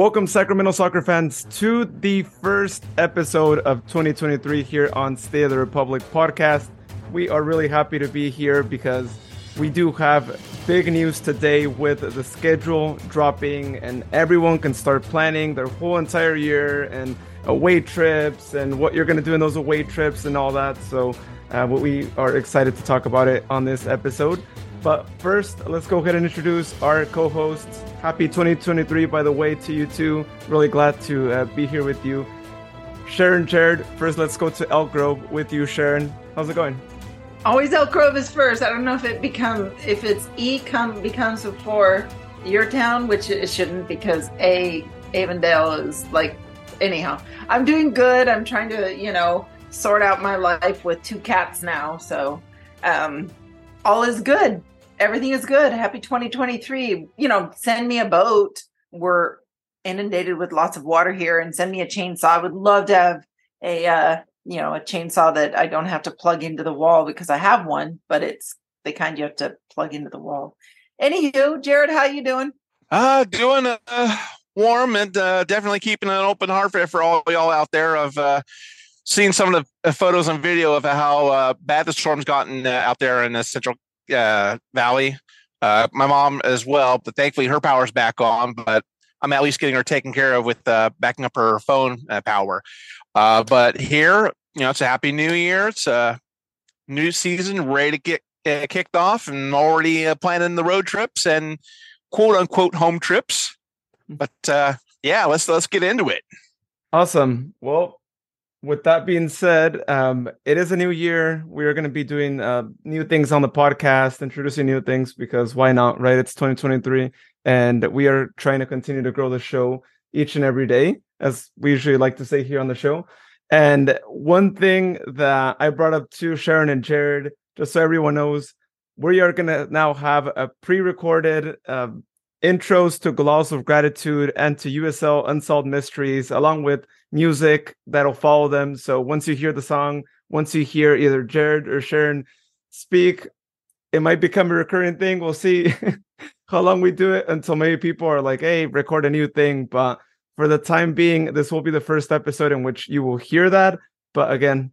Welcome, Sacramento soccer fans, to the first episode of 2023 here on State of the Republic podcast. We are really happy to be here because we do have big news today with the schedule dropping, and everyone can start planning their whole entire year and away trips and what you're going to do in those away trips and all that. So, uh, we are excited to talk about it on this episode. But first, let's go ahead and introduce our co hosts. Happy 2023, by the way, to you too. Really glad to uh, be here with you. Sharon Jared, first let's go to Elk Grove with you, Sharon. How's it going? Always Elk Grove is first. I don't know if it become if it's E come becomes before your town, which it shouldn't because A Avondale is like anyhow. I'm doing good. I'm trying to, you know, sort out my life with two cats now. So um all is good everything is good. Happy 2023. You know, send me a boat. We're inundated with lots of water here and send me a chainsaw. I would love to have a uh, you know, a chainsaw that I don't have to plug into the wall because I have one, but it's the kind you have to plug into the wall. Anywho, Jared, how you doing? Uh doing uh warm and uh definitely keeping an open heart for, for all y'all out there of uh seeing some of the photos and video of how uh, bad the storm's gotten uh, out there in the central uh, Valley. Uh, my mom as well, but thankfully her power's back on. But I'm at least getting her taken care of with uh, backing up her phone uh, power. Uh, but here, you know, it's a happy new year. It's a new season ready to get uh, kicked off and already uh, planning the road trips and quote unquote home trips. Hmm. But uh, yeah, let's let's get into it. Awesome. Well, with that being said, um, it is a new year. We are going to be doing uh, new things on the podcast, introducing new things because why not, right? It's 2023, and we are trying to continue to grow the show each and every day, as we usually like to say here on the show. And one thing that I brought up to Sharon and Jared, just so everyone knows, we are going to now have a pre recorded uh, intros to Gloss of Gratitude and to USL Unsolved Mysteries, along with music that'll follow them. So once you hear the song, once you hear either Jared or Sharon speak, it might become a recurring thing. We'll see how long we do it until maybe people are like, hey, record a new thing. But for the time being, this will be the first episode in which you will hear that. But again,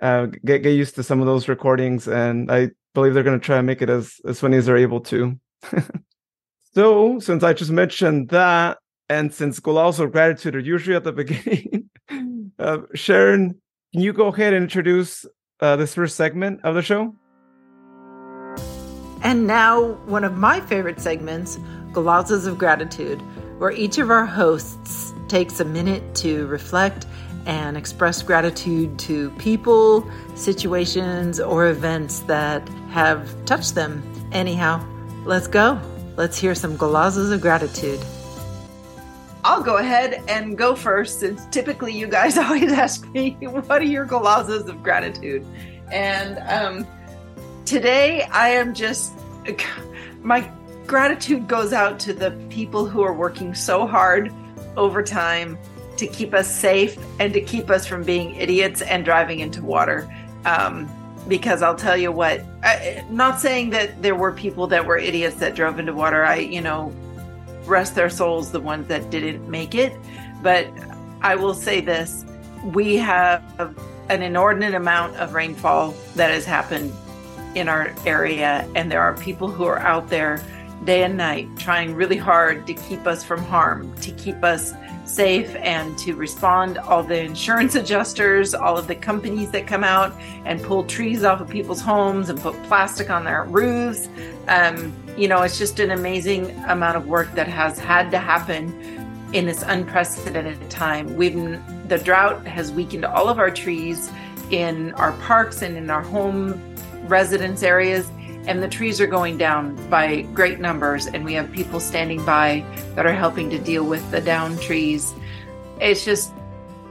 uh, get get used to some of those recordings, and I believe they're going to try and make it as as funny as they're able to. So, since I just mentioned that, and since goals of gratitude are usually at the beginning, uh, Sharon, can you go ahead and introduce uh, this first segment of the show? And now, one of my favorite segments, Golazos of Gratitude, where each of our hosts takes a minute to reflect and express gratitude to people, situations, or events that have touched them. Anyhow, let's go. Let's hear some golazos of gratitude. I'll go ahead and go first since typically you guys always ask me, what are your golazos of gratitude? And um, today I am just, my gratitude goes out to the people who are working so hard over time to keep us safe and to keep us from being idiots and driving into water. Um, because I'll tell you what, I, not saying that there were people that were idiots that drove into water. I, you know, rest their souls, the ones that didn't make it. But I will say this we have an inordinate amount of rainfall that has happened in our area, and there are people who are out there day and night trying really hard to keep us from harm, to keep us safe and to respond. All the insurance adjusters all of the companies that come out and pull trees off of people's homes and put plastic on their roofs. Um, you know it's just an amazing amount of work that has had to happen in this unprecedented time. We've the drought has weakened all of our trees in our parks and in our home residence areas and the trees are going down by great numbers and we have people standing by that are helping to deal with the down trees. It's just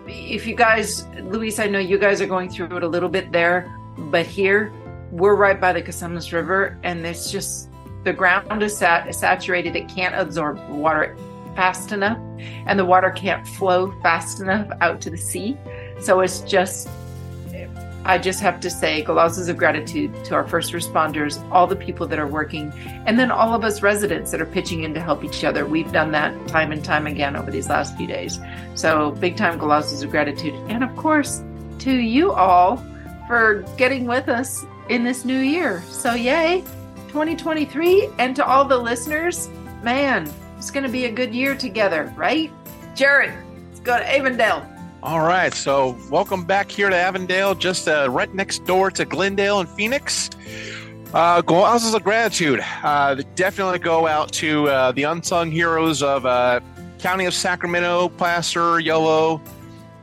if you guys luis i know you guys are going through it a little bit there but here we're right by the Cosumnes river and it's just the ground is sat, saturated it can't absorb water fast enough and the water can't flow fast enough out to the sea. So it's just I just have to say, golazos of gratitude to our first responders, all the people that are working, and then all of us residents that are pitching in to help each other. We've done that time and time again over these last few days. So, big time golazos of gratitude. And of course, to you all for getting with us in this new year. So, yay, 2023. And to all the listeners, man, it's going to be a good year together, right? Jared, let's go to Avondale. All right, so welcome back here to Avondale, just uh, right next door to Glendale and Phoenix. Uh, golazos of gratitude. Uh, definitely go out to uh, the unsung heroes of uh, County of Sacramento, Placer, Yolo,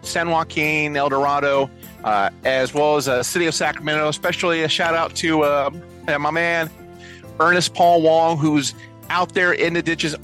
San Joaquin, El Dorado, uh, as well as uh, City of Sacramento. Especially a shout out to uh, my man Ernest Paul Wong, who's out there in the ditches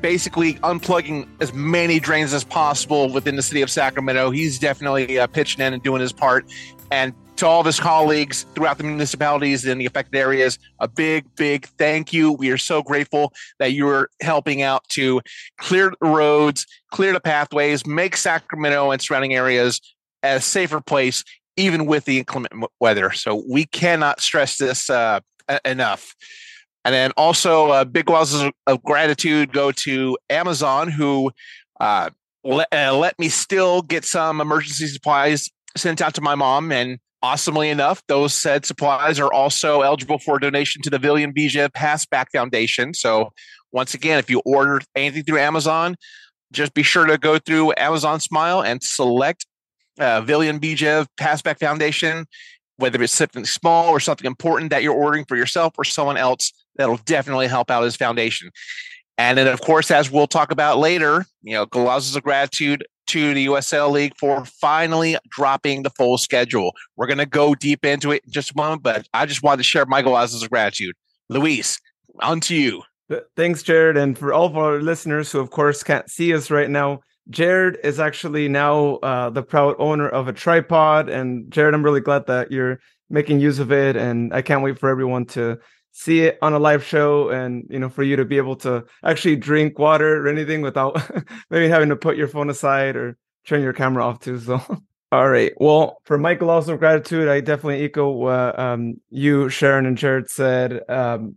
basically unplugging as many drains as possible within the city of Sacramento. He's definitely uh, pitching in and doing his part. And to all of his colleagues throughout the municipalities in the affected areas, a big, big thank you. We are so grateful that you're helping out to clear the roads, clear the pathways, make Sacramento and surrounding areas a safer place, even with the inclement weather. So we cannot stress this uh, enough. And then also uh, big wells of gratitude go to Amazon, who uh, let, uh, let me still get some emergency supplies sent out to my mom. And awesomely enough, those said supplies are also eligible for donation to the Villian Bija Passback Foundation. So once again, if you order anything through Amazon, just be sure to go through Amazon Smile and select uh, Villian Bija Passback Foundation, whether it's something small or something important that you're ordering for yourself or someone else that'll definitely help out his foundation. And then, of course, as we'll talk about later, you know, golazos of gratitude to the USL League for finally dropping the full schedule. We're going to go deep into it in just a moment, but I just wanted to share my golazos of gratitude. Luis, on to you. Thanks, Jared. And for all of our listeners who, of course, can't see us right now, Jared is actually now uh, the proud owner of a tripod. And Jared, I'm really glad that you're making use of it. And I can't wait for everyone to see it on a live show and you know for you to be able to actually drink water or anything without maybe having to put your phone aside or turn your camera off too so. All right well for michael also gratitude. I definitely echo what um, you sharon and jared said. Um,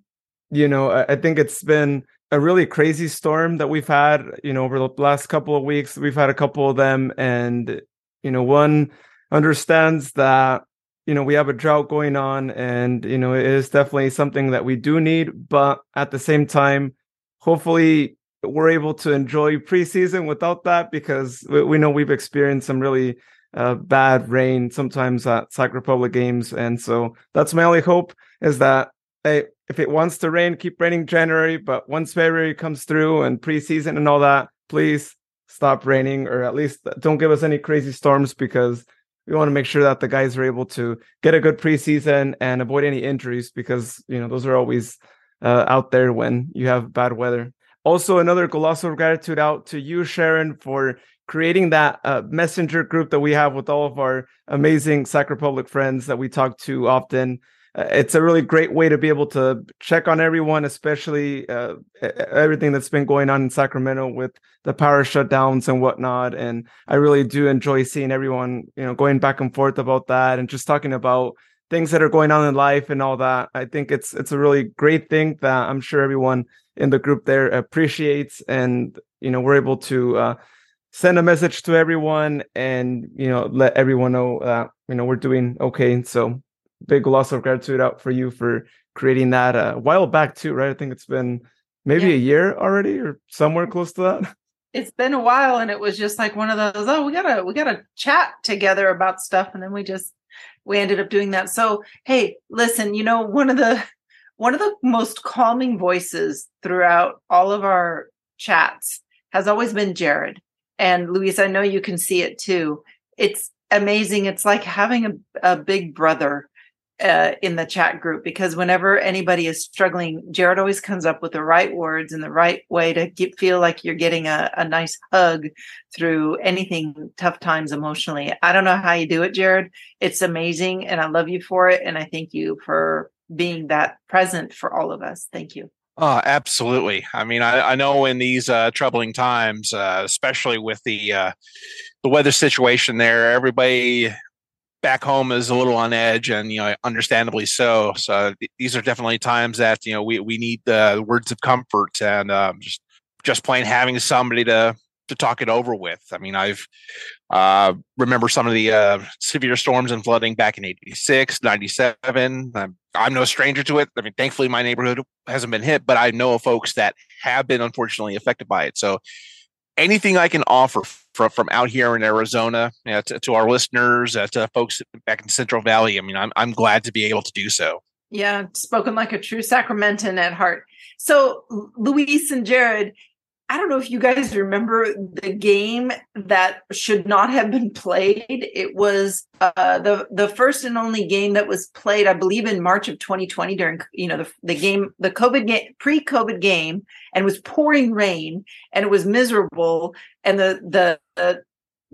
you know I, I think it's been a really crazy storm that we've had you know over the last couple of weeks. We've had a couple of them and you know one understands that you know we have a drought going on and you know it is definitely something that we do need but at the same time hopefully we're able to enjoy preseason without that because we, we know we've experienced some really uh, bad rain sometimes at Sac Republic games. And so that's my only hope is that hey, if it wants to rain keep raining January but once February comes through and preseason and all that please stop raining or at least don't give us any crazy storms because we want to make sure that the guys are able to get a good preseason and avoid any injuries because you know those are always uh, out there when you have bad weather. Also, another colossal gratitude out to you, Sharon, for creating that uh, messenger group that we have with all of our amazing Sac Republic friends that we talk to often. Uh, it's a really great way to be able to check on everyone, especially uh, everything that's been going on in Sacramento with the power shutdowns and whatnot. And I really do enjoy seeing everyone, you know, going back and forth about that and just talking about things that are going on in life and all that. I think it's it's a really great thing that I'm sure everyone in the group there appreciates, and you know, we're able to. Uh, send a message to everyone and you know let everyone know that you know we're doing okay so big loss of gratitude out for you for creating that uh, a while back too, right? I think it's been maybe yeah. a year already or somewhere mm-hmm. close to that. It's been a while and it was just like one of those, oh, we gotta we gotta chat together about stuff. And then we just we ended up doing that. So hey, listen, you know, one of the one of the most calming voices throughout all of our chats has always been Jared. And Luis, I know you can see it too. It's amazing. It's like having a, a big brother uh, in the chat group because whenever anybody is struggling, Jared always comes up with the right words and the right way to get, feel like you're getting a, a nice hug through anything tough times emotionally. I don't know how you do it, Jared. It's amazing and I love you for it. And I thank you for being that present for all of us. Thank you. Oh, absolutely. I mean, I, I know in these uh, troubling times, uh, especially with the uh, the weather situation there, everybody back home is a little on edge, and you know, understandably so. So these are definitely times that you know we we need the words of comfort and um, just just plain having somebody to to talk it over with. I mean, I've uh, remember some of the uh, severe storms and flooding back in 86, 97. I'm, I'm no stranger to it. I mean, thankfully, my neighborhood hasn't been hit, but I know of folks that have been unfortunately affected by it. So anything I can offer from, from out here in Arizona you know, to, to, our listeners, uh, to folks back in Central Valley, I mean, I'm, I'm glad to be able to do so. Yeah, spoken like a true Sacramentan at heart. So, Luis and Jared, I don't know if you guys remember the game that should not have been played. It was uh, the the first and only game that was played, I believe, in March of 2020 during you know the the game, the COVID game, pre-COVID game, and was pouring rain and it was miserable, and the the, the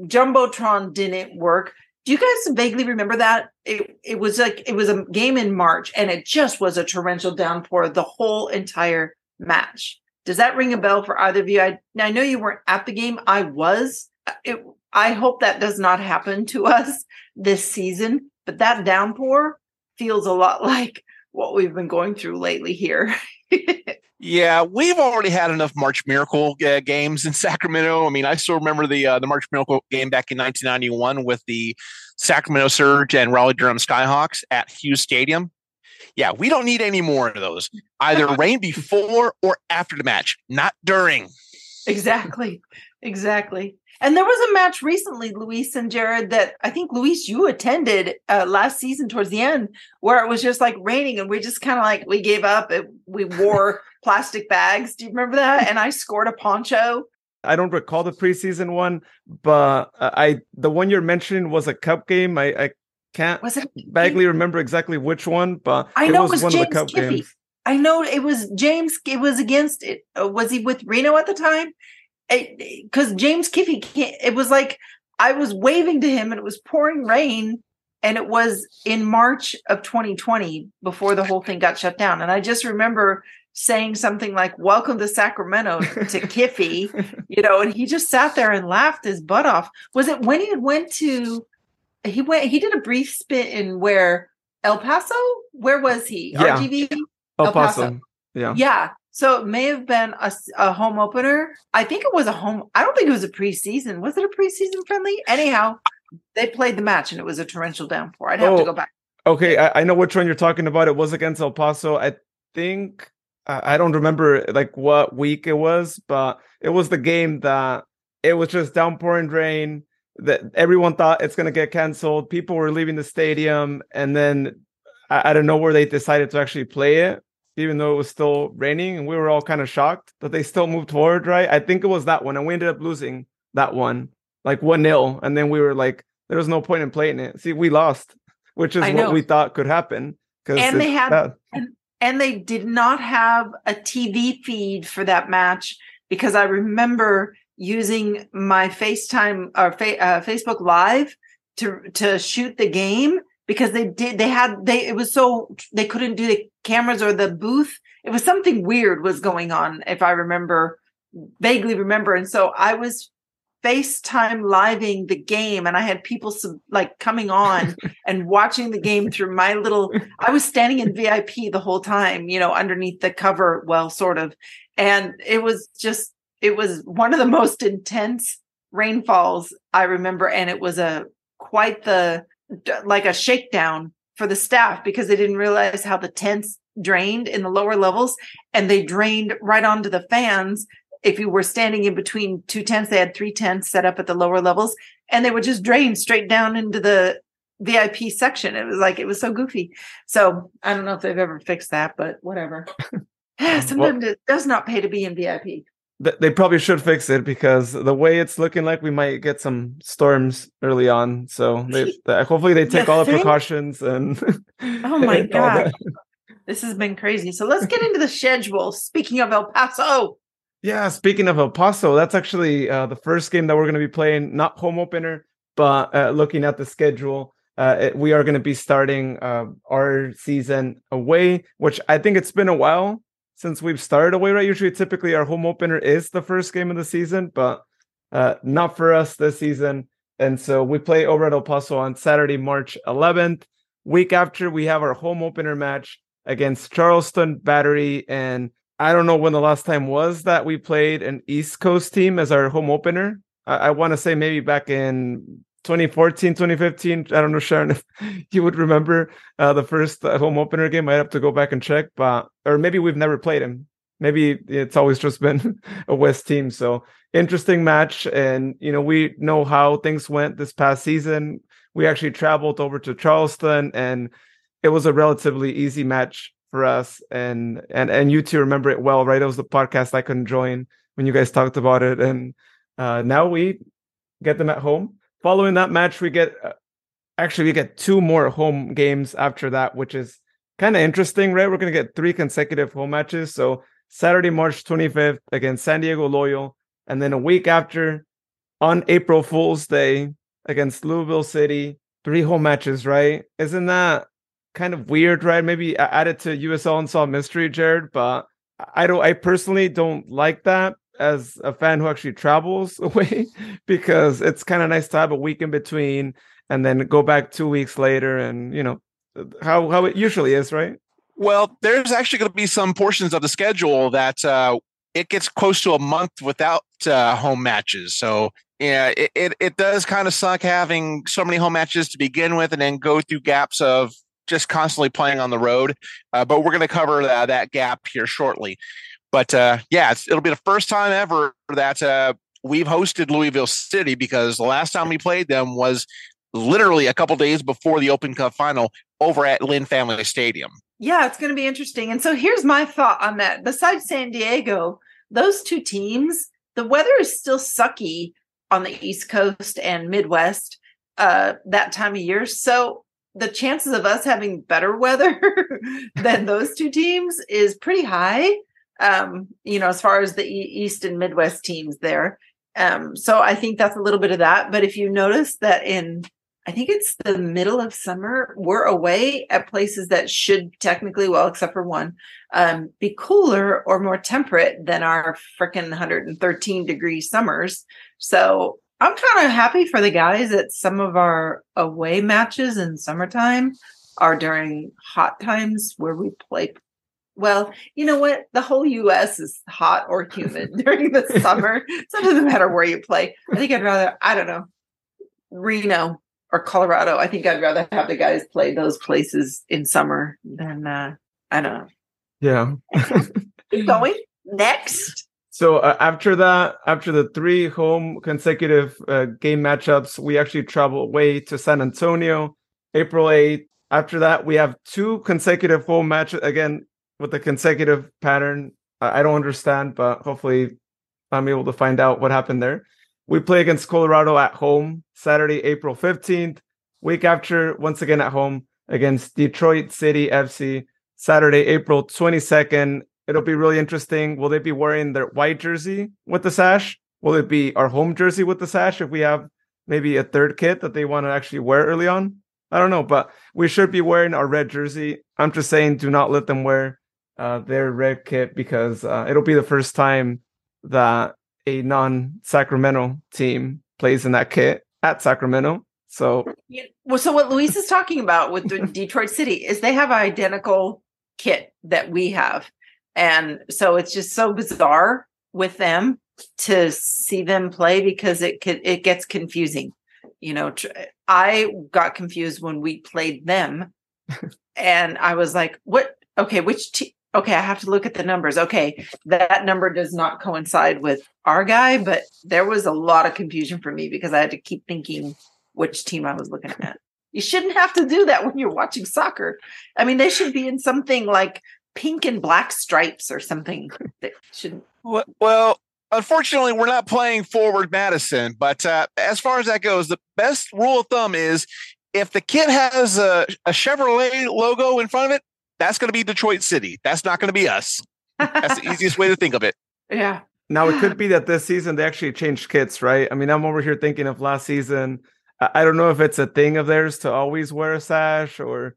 jumbotron didn't work. Do you guys vaguely remember that? It it was like it was a game in March, and it just was a torrential downpour the whole entire match does that ring a bell for either of you? I, I know you weren't at the game. I was. It, I hope that does not happen to us this season, but that downpour feels a lot like what we've been going through lately here. yeah, we've already had enough March Miracle uh, games in Sacramento. I mean, I still remember the uh, the March Miracle game back in 1991 with the Sacramento Surge and Raleigh Durham Skyhawks at Hughes Stadium. Yeah, we don't need any more of those. Either rain before or after the match, not during. Exactly. Exactly. And there was a match recently, Luis and Jared, that I think Luis you attended uh, last season towards the end, where it was just like raining, and we just kind of like we gave up. It, we wore plastic bags. Do you remember that? And I scored a poncho. I don't recall the preseason one, but I the one you're mentioning was a cup game. I, I can't was it vaguely remember exactly which one, but I know it was, it was one James of the cup games. I know it was James. It was against it. Uh, was he with Reno at the time? Because James Kiffe, it was like I was waving to him, and it was pouring rain, and it was in March of 2020 before the whole thing got shut down. And I just remember saying something like "Welcome to Sacramento" to Kiffe, you know, and he just sat there and laughed his butt off. Was it when he went to? He went. He did a brief spit in where El Paso. Where was he? Yeah. RGV. El, El Paso. Paso. Yeah. Yeah. So it may have been a, a home opener. I think it was a home. I don't think it was a preseason. Was it a preseason friendly? Anyhow, they played the match and it was a torrential downpour. I'd have oh, to go back. Okay, I, I, know which one you're talking about. It was against El Paso. I think I don't remember like what week it was, but it was the game that it was just downpouring rain. That everyone thought it's gonna get canceled. People were leaving the stadium, and then I, I don't know where they decided to actually play it even though it was still raining and we were all kind of shocked that they still moved forward, right? I think it was that one. And we ended up losing that one, like 1 0. And then we were like, there was no point in playing it. See, we lost, which is what we thought could happen. And they had, and, and they did not have a TV feed for that match because I remember using my FaceTime or fa- uh, Facebook Live to to shoot the game because they did they had they it was so they couldn't do the cameras or the booth. It was something weird was going on if i remember vaguely remember. And so i was facetime living the game and i had people sub, like coming on and watching the game through my little i was standing in vip the whole time you know underneath the cover well sort of. And it was just it was one of the most intense rainfalls i remember and it was a quite the like a shakedown for the staff because they didn't realize how the tents drained in the lower levels and they drained right onto the fans. If you were standing in between two tents they had three tents set up at the lower levels and they would just drain straight down into the vip section. It was like it was so goofy. So i don't know if they've ever fixed that but whatever. Sometimes well, it does not pay to be in vip they probably should fix it because the way it's looking like we might get some storms early on. So they, hopefully they take all the precautions and. oh my god, this has been crazy. So let's get into the schedule. Speaking of El Paso. Yeah, speaking of El Paso, that's actually uh, the first game that we're going to be playing, not home opener, but uh, looking at the schedule. Uh, it, we are going to be starting uh, our season away, which I think it's been a while since we've started away, right? Usually, typically, our home opener is the first game of the season, but uh, not for us this season. And so we play over at El Paso on Saturday, March 11th. Week after, we have our home opener match against Charleston Battery. And I don't know when the last time was that we played an East Coast team as our home opener. I, I want to say maybe back in 2014, 2015. I don't know, Sharon, if you would remember uh, the first uh, home opener game. I have to go back and check, but or maybe we've never played him. Maybe it's always just been a West team. So interesting match, and you know we know how things went this past season. We actually traveled over to Charleston, and it was a relatively easy match for us. And and and you two remember it well, right? It was the podcast I couldn't join when you guys talked about it, and uh, now we get them at home. Following that match, we get uh, actually we get two more home games after that, which is kind of interesting, right? We're gonna get three consecutive home matches. So Saturday, March 25th against San Diego Loyal, and then a week after on April Fool's Day against Louisville City, three home matches, right? Isn't that kind of weird, right? Maybe add it to USL and Unsolved Mystery, Jared, but I don't I personally don't like that as a fan who actually travels away because it's kind of nice to have a week in between and then go back two weeks later and you know how how it usually is, right? Well, there's actually going to be some portions of the schedule that uh, it gets close to a month without uh, home matches. So yeah, it, it, it does kind of suck having so many home matches to begin with, and then go through gaps of just constantly playing on the road. Uh, but we're going to cover that, that gap here shortly. But uh, yeah, it'll be the first time ever that uh, we've hosted Louisville City because the last time we played them was literally a couple days before the Open Cup final over at Lynn Family Stadium. Yeah, it's going to be interesting. And so here's my thought on that. Besides San Diego, those two teams, the weather is still sucky on the East Coast and Midwest uh, that time of year. So the chances of us having better weather than those two teams is pretty high. Um, you know, as far as the East and Midwest teams there. Um, so I think that's a little bit of that. But if you notice that in I think it's the middle of summer. We're away at places that should technically, well, except for one, um, be cooler or more temperate than our freaking 113 degree summers. So I'm kind of happy for the guys that some of our away matches in summertime are during hot times where we play. Well, you know what? The whole US is hot or humid during the summer. So it doesn't matter where you play. I think I'd rather, I don't know, Reno or Colorado. I think I'd rather have the guys play those places in summer than uh, I don't know. Yeah. Keep going. Next. So uh, after that, after the three home consecutive uh, game matchups, we actually travel away to San Antonio, April 8th. After that, we have two consecutive home matches again with the consecutive pattern. I don't understand, but hopefully I'm able to find out what happened there. We play against Colorado at home Saturday, April 15th. Week after, once again at home against Detroit City FC, Saturday, April 22nd. It'll be really interesting. Will they be wearing their white jersey with the sash? Will it be our home jersey with the sash if we have maybe a third kit that they want to actually wear early on? I don't know, but we should be wearing our red jersey. I'm just saying, do not let them wear uh, their red kit because uh, it'll be the first time that a non-Sacramento team plays in that kit at Sacramento. So, well, so what Luis is talking about with the Detroit City is they have an identical kit that we have, and so it's just so bizarre with them to see them play because it could it gets confusing. You know, I got confused when we played them, and I was like, "What? Okay, which team?" Okay, I have to look at the numbers. Okay, that number does not coincide with our guy, but there was a lot of confusion for me because I had to keep thinking which team I was looking at. You shouldn't have to do that when you're watching soccer. I mean, they should be in something like pink and black stripes or something. That shouldn't. Well, unfortunately, we're not playing forward Madison, but uh, as far as that goes, the best rule of thumb is if the kit has a, a Chevrolet logo in front of it, that's going to be Detroit City. That's not going to be us. That's the easiest way to think of it. Yeah. Now it could be that this season they actually changed kits, right? I mean, I'm over here thinking of last season. I don't know if it's a thing of theirs to always wear a sash or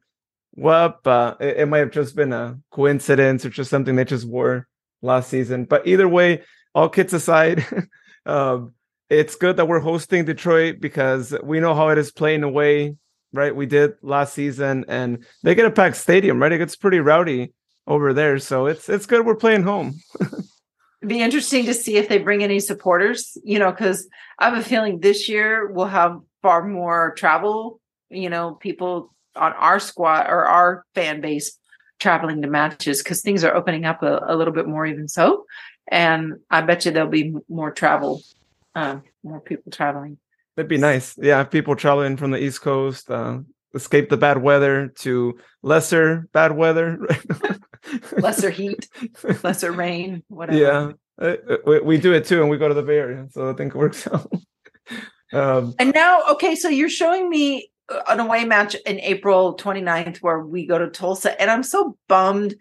what, but it, it might have just been a coincidence or just something they just wore last season. But either way, all kits aside, um, it's good that we're hosting Detroit because we know how it is playing away, right? We did last season, and they get a packed stadium, right? It gets pretty rowdy over there, so it's it's good we're playing home. Be interesting to see if they bring any supporters, you know, because I have a feeling this year we'll have far more travel, you know, people on our squad or our fan base traveling to matches because things are opening up a, a, little bit more, even so. And I bet you there'll be more travel, uh, more people traveling. That'd be nice. Yeah, people traveling from the East Coast, uh, escape the bad weather to lesser bad weather. lesser heat, lesser rain, whatever. Yeah, uh, uh, we, we do it too, and we go to the Bay Area, so I think it works out. um, and now, okay, so you're showing me an away match in April 29th where we go to Tulsa, and I'm so bummed.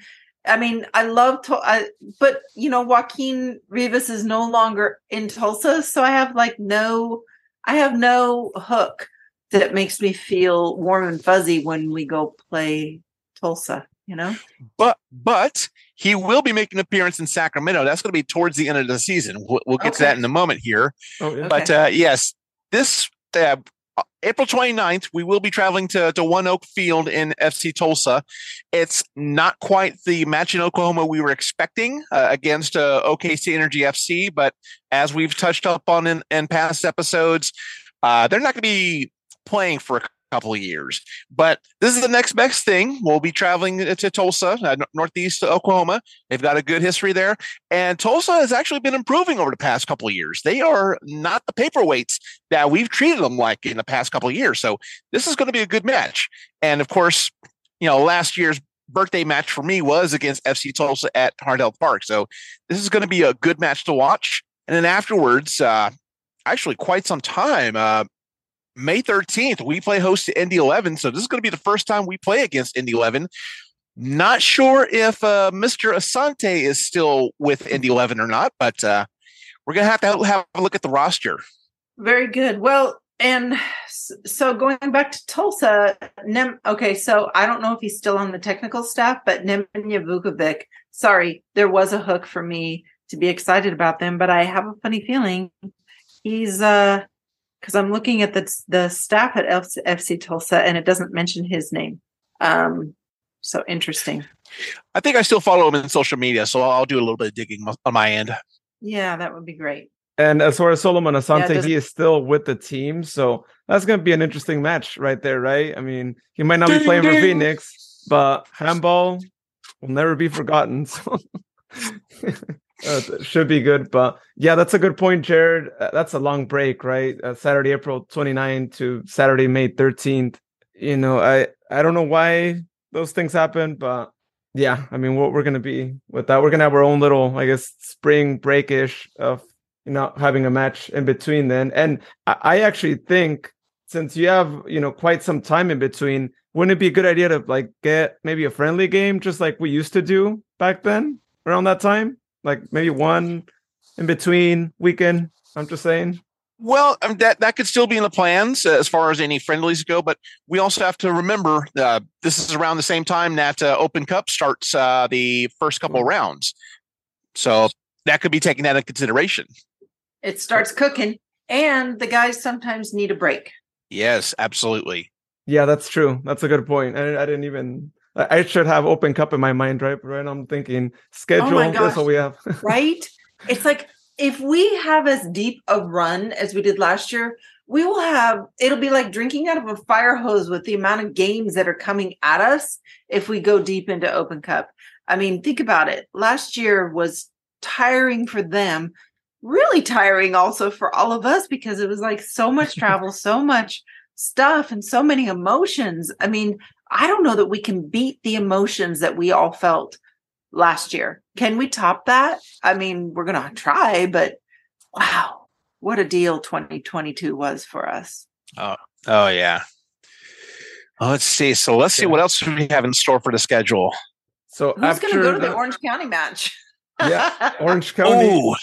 I mean, I love to, I, but you know, Joaquin Rivas is no longer in Tulsa, so I have like no, I have no hook that makes me feel warm and fuzzy when we go play Tulsa you know. But but he will be making an appearance in Sacramento. That's going to be towards the end of the season. We'll, we'll get okay. to that in a moment here. Oh, yeah. But uh, yes, this uh, April 29th, we will be traveling to, to ONEOK Field in FC Tulsa. It's not quite the match in Oklahoma we were expecting uh, against uh, OKC Energy FC, but as we've touched up on in, in past episodes, uh, they're not going to be playing for a couple of years. But this is the next best thing. We'll be traveling to Tulsa, uh, northeast Oklahoma. They've got a good history there, and Tulsa has actually been improving over the past couple of years. They are not the paperweights that we've treated them like in the past couple of years. So this is going to be a good match. And of course, you know, last year's birthday match for me was against FC Tulsa at Heart Health Park. So this is going to be a good match to watch. And then afterwards, uh, actually quite some time. Uh, May 13th, we play host to Indy 11. So this is going to be the first time we play against Indy 11. Not sure if uh, Mr. Asante is still with Indy 11 or not, but uh, we're going to have to have a look at the roster. Very good. Well, and so going back to Tulsa, Nem, okay, so I don't know if he's still on the technical staff, but Nemanja Vukovic, sorry, there was a hook for me to be excited about them, but I have a funny feeling he's uh because I'm looking at the the staff at FC Tulsa and it doesn't mention his name. Um, so interesting. I think I still follow him in social media, so I'll do a little bit of digging on my end. Yeah, that would be great. And as far as Solomon Asante, yeah, he is still with the team, so that's going to be an interesting match right there, right? I mean, he might not ding, be playing ding. for Phoenix, but handball will never be forgotten. So uh, should be good. But yeah, that's a good point, Jared. Uh, that's a long break, right? Uh, Saturday, April 29th to Saturday, May 13th. You know, I I don't know why those things happen, but yeah, I mean, what we're gonna be with that, we're gonna have our own little, I guess, spring breakish of you know having a match in between then. And I, I actually think since you have you know quite some time in between, wouldn't it be a good idea to like get maybe a friendly game just like we used to do back then around that time? Like maybe one in between weekend. I'm just saying. Well, um, that that could still be in the plans uh, as far as any friendlies go, but we also have to remember uh, this is around the same time that uh, Open Cup starts uh, the first couple rounds, so that could be taken that into consideration. It starts cooking, and the guys sometimes need a break. Yes, absolutely. Yeah, that's true. That's a good point. I, I didn't even I should have Open Cup in my mind, right? Right. I'm thinking oh schedule. Oh that's what we have. right. It's like if we have as deep a run as we did last year, we will have. It'll be like drinking out of a fire hose with the amount of games that are coming at us if we go deep into Open Cup. I mean, think about it. Last year was tiring for them, really tiring also for all of us because it was like so much travel, so much stuff, and so many emotions. I mean, I don't know that we can beat the emotions that we all felt last year. Can we top that? I mean, we're going to try, but wow, what a deal 2022 was for us. Oh, oh yeah. Well, let's see. So let's see what else we have in store for the schedule. So who's going to go to the Orange County match? yeah, Orange County. Ooh.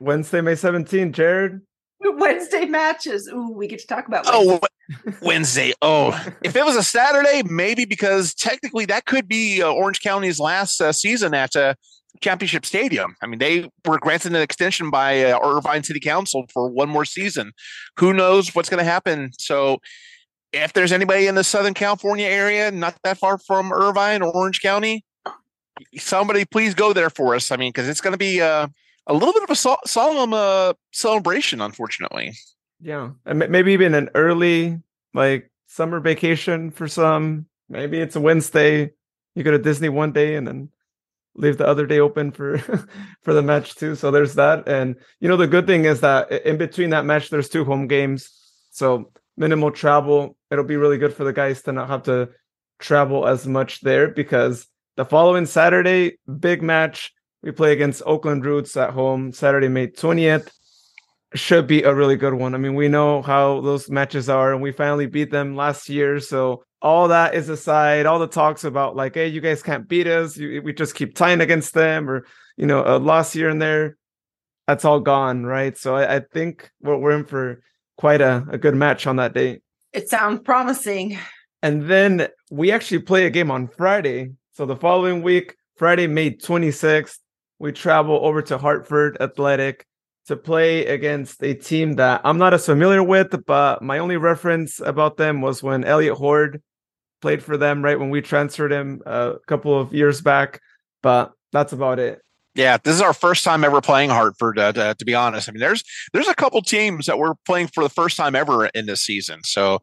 Wednesday, May 17th. Jared, Wednesday matches. Ooh, we get to talk about oh, Wednesday. Oh, Wednesday. Oh, if it was a Saturday, maybe because technically that could be uh, Orange County's last uh, season at uh, championship stadium. I mean, they were granted an extension by uh, Irvine City Council for one more season. Who knows what's going to happen? So, if there's anybody in the Southern California area, not that far from Irvine or Orange County, somebody please go there for us. I mean, because it's going to be uh, a little bit of a sol- solemn uh, celebration, unfortunately. Yeah, and maybe even an early like summer vacation for some. Maybe it's a Wednesday. You go to Disney one day and then leave the other day open for for the match too. So there's that. And you know the good thing is that in between that match, there's two home games, so minimal travel. It'll be really good for the guys to not have to travel as much there because the following Saturday, big match. We play against Oakland Roots at home Saturday, May 20th should be a really good one. I mean, we know how those matches are, and we finally beat them last year. So all that is aside, all the talks about like, hey, you guys can't beat us. You, we just keep tying against them, or you know, a loss here and there. That's all gone, right? So I, I think we're, we're in for quite a, a good match on that day. It sounds promising. And then we actually play a game on Friday. So the following week, Friday, May 26th, we travel over to Hartford Athletic to play against a team that I'm not as familiar with, but my only reference about them was when Elliot Horde played for them, right? When we transferred him a couple of years back. But that's about it. Yeah, this is our first time ever playing Hartford. Uh, to, to, be honest, I mean, there's there's a couple teams that we're playing for the first time ever in this season. So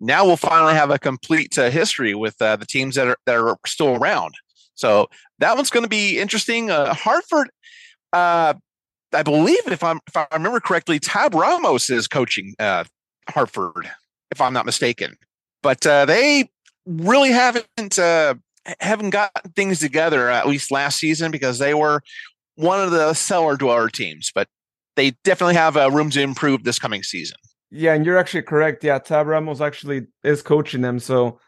now we'll finally have a complete uh, history with uh, the teams that are that are still around. So that one's going to be interesting. Uh, Hartford, uh, I believe if I'm if I remember correctly, Tab Ramos is coaching uh, Hartford, if I'm not mistaken. But uh, they really haven't uh, haven't gotten things together at least last season because they were one of the cellar dweller teams. But they definitely have uh, room to improve this coming season. Yeah, and you're actually correct. Yeah, Tab Ramos actually is coaching them, so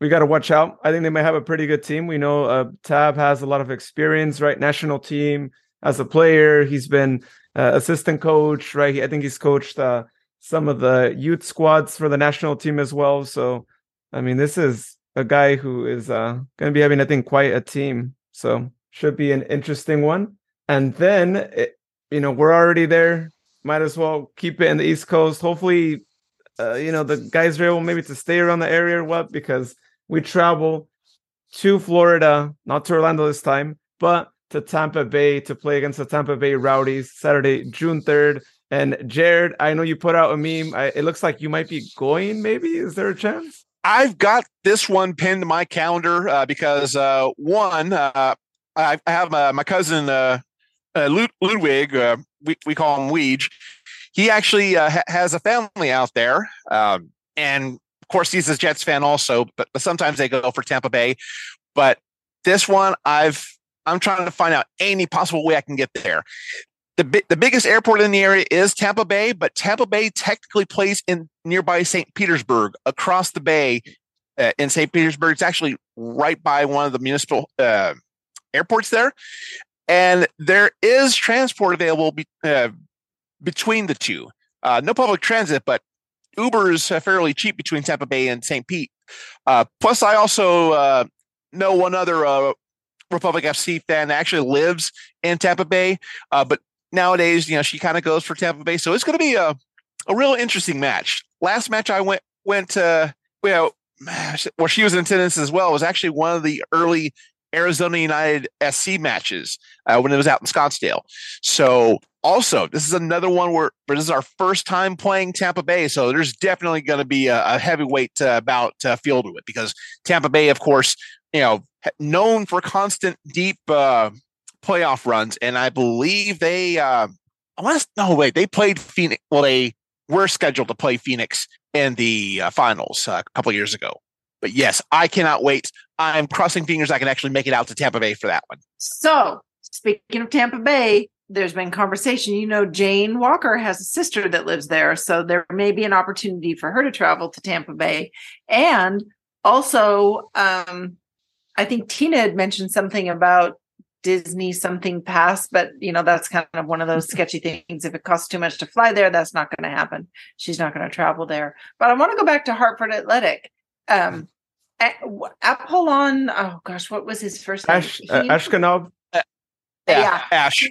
we got to watch out. I think they might have a pretty good team. We know uh, Tab has a lot of experience, right? National team as a player. He's been uh, assistant coach, right? I think he's coached uh, some of the youth squads for the national team as well. So, I mean, this is a guy who is uh, going to be having, I think, quite a team. So, should be an interesting one. And then, it, you know, we're already there. Might as well keep it in the East Coast. Hopefully, uh, you know, the guys are able maybe to stay around the area or what, because we travel to Florida, not to Orlando this time, but to Tampa Bay to play against the Tampa Bay Rowdies Saturday, June 3rd. And Jared, I know you put out a meme. I, it looks like you might be going, maybe. Is there a chance? I've got this one pinned to my calendar uh, because, uh, one, uh, I, I, have my, my cousin uh, uh, Ludwig, uh, we, we call him Weege. He actually ha- has a family out there. Um, and of course, he's a Jets fan also, but, but sometimes they go for Tampa Bay. But this one, I've I'm trying to find out any possible way I can get there. The, the biggest airport in the area is Tampa Bay, but Tampa Bay technically plays in nearby St. Petersburg, across the bay uh, in St. Petersburg. It's actually right by one of the municipal uh, airports there. And there is transport available be, uh, between the two. Uh, no public transit, but Uber is uh, fairly cheap between Tampa Bay and St. Pete. Uh, plus, I also know one other Republic FC fan that actually lives in Tampa Bay. Uh, but nowadays, you know, she kind of goes for Tampa Bay. So it's going to be a, a real interesting match. Last match I went, went, uh, well, where she was in attendance as well was actually one of the early Arizona United SC matches uh, when it was out in Scottsdale. So also, this is another one where, where this is our first time playing Tampa Bay. So there's definitely going to be a, a heavyweight uh, bout uh, field to it because Tampa Bay, of course, you know, known for constant deep uh, playoff runs, and I believe they. Uh, I want to no wait, they played Phoenix. Well, they were scheduled to play Phoenix in the uh, finals uh, a couple years ago. But yes, I cannot wait. I'm crossing fingers I can actually make it out to Tampa Bay for that one. So, speaking of Tampa Bay, there's been conversation. You know, Jane Walker has a sister that lives there. So there may be an opportunity for her to travel to Tampa Bay. And also, um, I think Tina had mentioned something about Disney something pass, but you know, that's kind of one of those sketchy things. If it costs too much to fly there, that's not going to happen. She's not going to travel there. But I want to go back to Hartford Athletic. Um, Apollon, oh gosh, what was his first name? Ash, uh, Ashkanov. Yeah, Ash.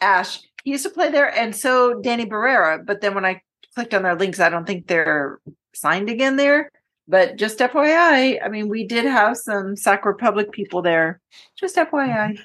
Ash. He used to play there, and so Danny Barrera. But then when I clicked on their links, I don't think they're signed again there. But just FYI, I mean, we did have some Sac Republic people there. Just FYI.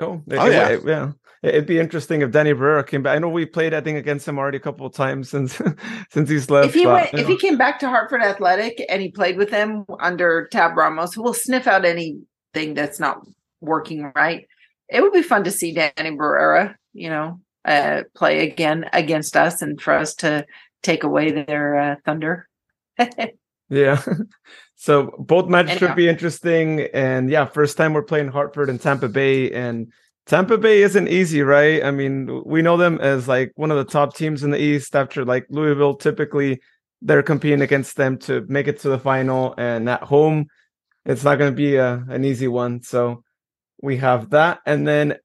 Oh, Oh, yeah. it- yeah. It'd be interesting if Danny Barrera came back. I know we played, I think, against him already a couple of times since since he's left. if he but, went, if know. he came back to Hartford Athletic and he played with them under Tab Ramos, we'll sniff out anything that's not working right. It would be fun to see Danny Barrera, you know, uh, play again against us and for us to take away their uh, thunder. Yeah. so both matches should uh be interesting. And yeah, first time we're playing Hartford and Tampa Bay. And Tampa Bay isn't easy, right? I mean, we know them as like one of the top teams in the East after like Louisville. Typically, they're competing against them to make it to the final. And at home, it's not going to be a, an easy one. So we have that. And then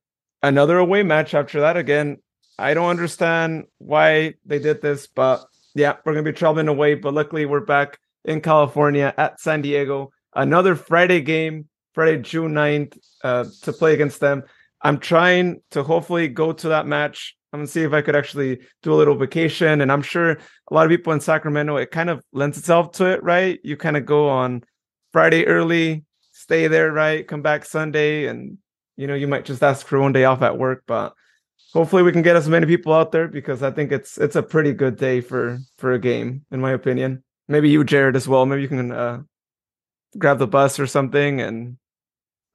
another away match after that. Again, I don't understand why they did this, but yeah, we're going to be traveling away. But luckily, we're back in California at San Diego. Another Friday game, Friday, June 9th, uh, to play against them. I'm trying to hopefully go to that match. I'm gonna see if I could actually do a little vacation. And I'm sure a lot of people in Sacramento, it kind of lends itself to it, right? You kind of go on Friday early, stay there, right? Come back Sunday, and you know, you might just ask for one day off at work, but hopefully we can get as many people out there because I think it's it's a pretty good day for for a game, in my opinion. Maybe you, Jared, as well. Maybe you can uh, grab the bus or something and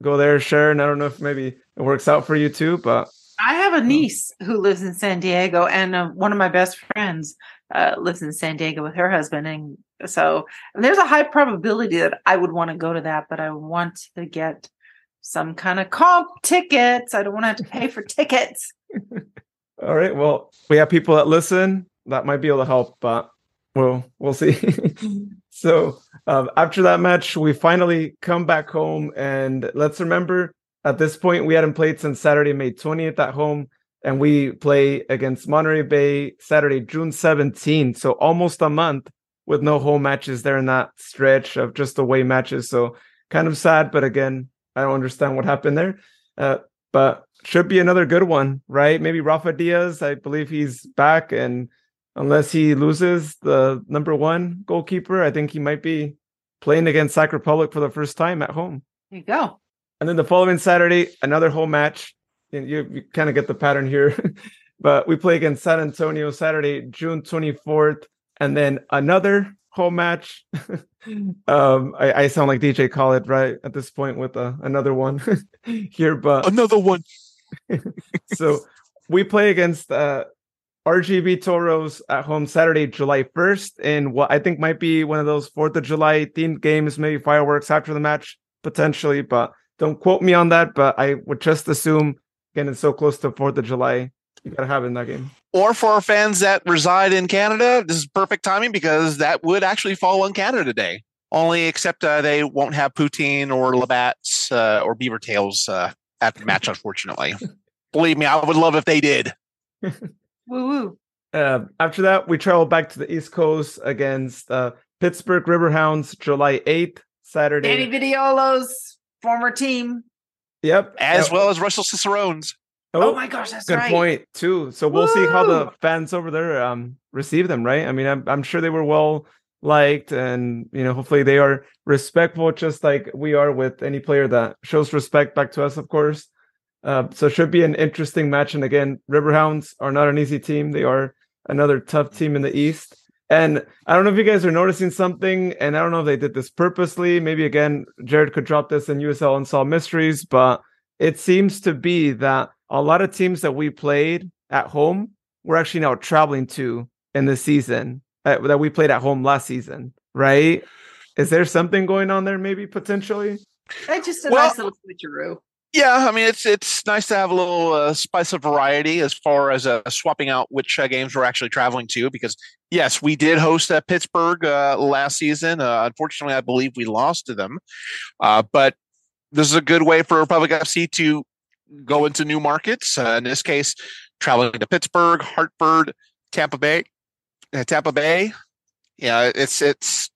go there, Sharon. I don't know if maybe it works out for you too, but I have a niece who lives in San Diego, and uh, one of my best friends uh, lives in San Diego with her husband. And so and there's a high probability that I would want to go to that, but I want to get some kind of comp tickets. I don't want to have to pay for tickets. all right. Well, we have people that listen that might be able to help, but we'll we'll see. so um, after that match, we finally come back home, and let's remember at this point we hadn't played since Saturday, May 20th at home, and we play against Monterey Bay Saturday, June 17th. So almost a month with no home matches there in that stretch of just away matches. So kind of sad, but again, I don't understand what happened there. Uh, but should be another good one, right? Maybe Rafa Diaz. I believe he's back, and unless he loses the number one goalkeeper, I think he might be playing against Sac Republic for the first time at home. There you go. And then the following Saturday, another home match. And you, you kind of get the pattern here. but we play against San Antonio Saturday, June 24th, and then another home match. um, I, I sound like DJ Khaled right at this point with uh, another one here, but Another one. so we play against uh, RGV Toros at home Saturday, July 1st, in what I think might be one of those Fourth of July themed games, maybe fireworks after the match, potentially, but don't quote me on that. But I would just assume, again, it's so close to Fourth of July, you gotta have it in that game. Or for our fans that reside in Canada, this is perfect timing because that would actually fall on Canada Day. Only except uh, they won't have poutine or Labatts uh, or beaver tails uh, at the match, unfortunately. Believe me, I would love if they did. Woo woo. Uh, after that, we travel back to the East Coast against uh, Pittsburgh Riverhounds, July 8th, Saturday. Danny Vitiello's former team. Yep. As Uh, well as Russell Cicerone's. Oh, my gosh, that's good right. point too. So we'll see how the fans over there um receive them, right? I mean, I'm I'm sure they were well liked, and you know, hopefully they are respectful, just like we are with any player that shows respect back to us, of course. Uh, so it should be an interesting match. And again, Riverhounds are not an easy team; they are another tough team in the East. And I don't know if you guys are noticing something, and I don't know if they did this purposely. Maybe again, Jared could drop this in USL Unsolved Mysteries, but it seems to be that a lot of teams that we played at home we're actually now traveling to in the season uh, that we played at home last season, right? Is there something going on there, maybe potentially? That's just a Well- nice little switcheroo. Yeah, I mean it's it's nice to have a little uh, spice of variety as far as uh, swapping out which uh, games we're actually traveling to. Because yes, we did host uh, Pittsburgh uh, last season. Uh, unfortunately, I believe we lost to them. But this is a good way for Republic FC to go into new markets. In this case, traveling to Pittsburgh, Hartford, Tampa Bay, Tampa Bay. Yeah, it's it's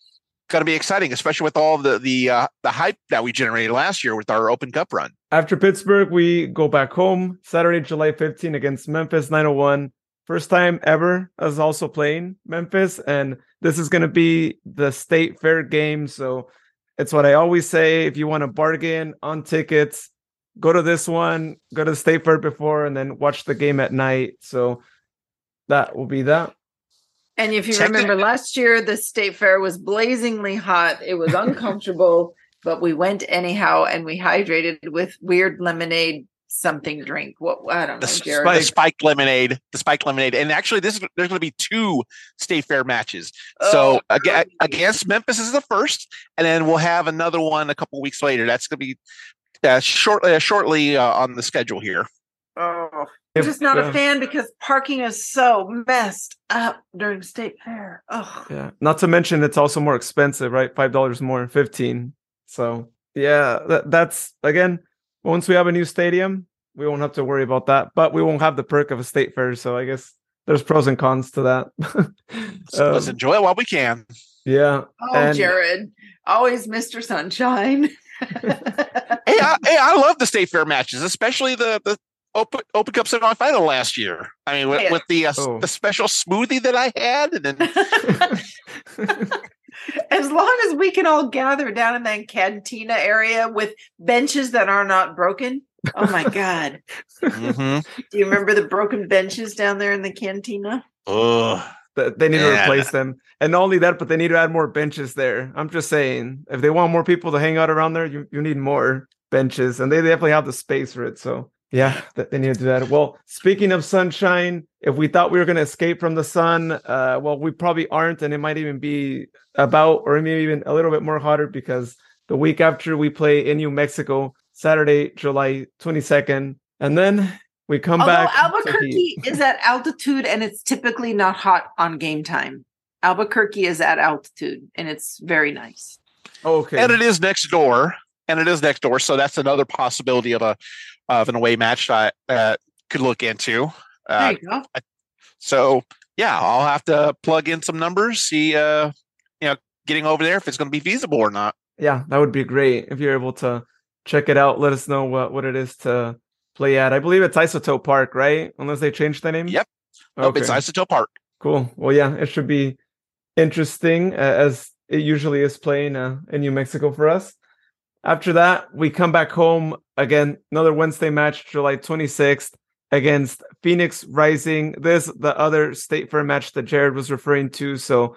going to be exciting, especially with all the the the hype that we generated last year with our Open Cup run. After Pittsburgh, we go back home Saturday, July 15 against Memphis 901. First time ever as also playing Memphis, and this is going to be the state fair game. So it's what I always say: if you want to bargain on tickets, go to this one, go to the state fair before, and then watch the game at night. So that will be that. And if you Check remember last year, the state fair was blazingly hot. It was uncomfortable, but we went anyhow and we hydrated with weird lemonade something drink. What I don't know, the, Jared. the spiked lemonade, the spiked lemonade, and actually, this is there's going to be two state fair matches. Oh, so again, against Memphis is the first, and then we'll have another one a couple weeks later. That's going to be uh, shortly uh, shortly uh, on the schedule here. Oh, I'm just not a fan because parking is so messed up during state fair. Oh, yeah. Not to mention it's also more expensive, right? Five dollars more, fifteen. So yeah, that, that's again. Once we have a new stadium, we won't have to worry about that. But we won't have the perk of a state fair. So I guess there's pros and cons to that. so um, let's enjoy it while we can. Yeah. Oh, and, Jared, always Mr. Sunshine. hey, I, hey, I love the state fair matches, especially the the Open Open Cup semifinal last year. I mean, with, yeah. with the uh, oh. the special smoothie that I had, and then. as long as we can all gather down in that cantina area with benches that are not broken. Oh my god! mm-hmm. Do you remember the broken benches down there in the cantina? Oh, they need to replace them, and not only that, but they need to add more benches there. I'm just saying, if they want more people to hang out around there, you, you need more benches, and they definitely have the space for it. So yeah, they need to do that. Well, speaking of sunshine, if we thought we were going to escape from the sun, uh, well, we probably aren't, and it might even be about, or maybe even a little bit more hotter because the week after we play in New Mexico, Saturday, July 22nd, and then we come Although back. Albuquerque is at altitude, and it's typically not hot on game time. Albuquerque is at altitude, and it's very nice. Okay, and it is next door, and it is next door, so that's another possibility of a of an away match I uh, could look into. Uh, there you go. So yeah, I'll have to plug in some numbers, see uh, you know, getting over there if it's going to be feasible or not. Yeah, that would be great if you're able to check it out. Let us know what what it is to play at. I believe it's Isotope Park, right? Unless they changed the name. Yep. Okay. Nope, it's Isotope Park. Cool. Well, yeah, it should be interesting uh, as it usually is playing uh, in New Mexico for us. After that, we come back home again, another Wednesday match, July 26th against Phoenix Rising. This the other state fair match that Jared was referring to. So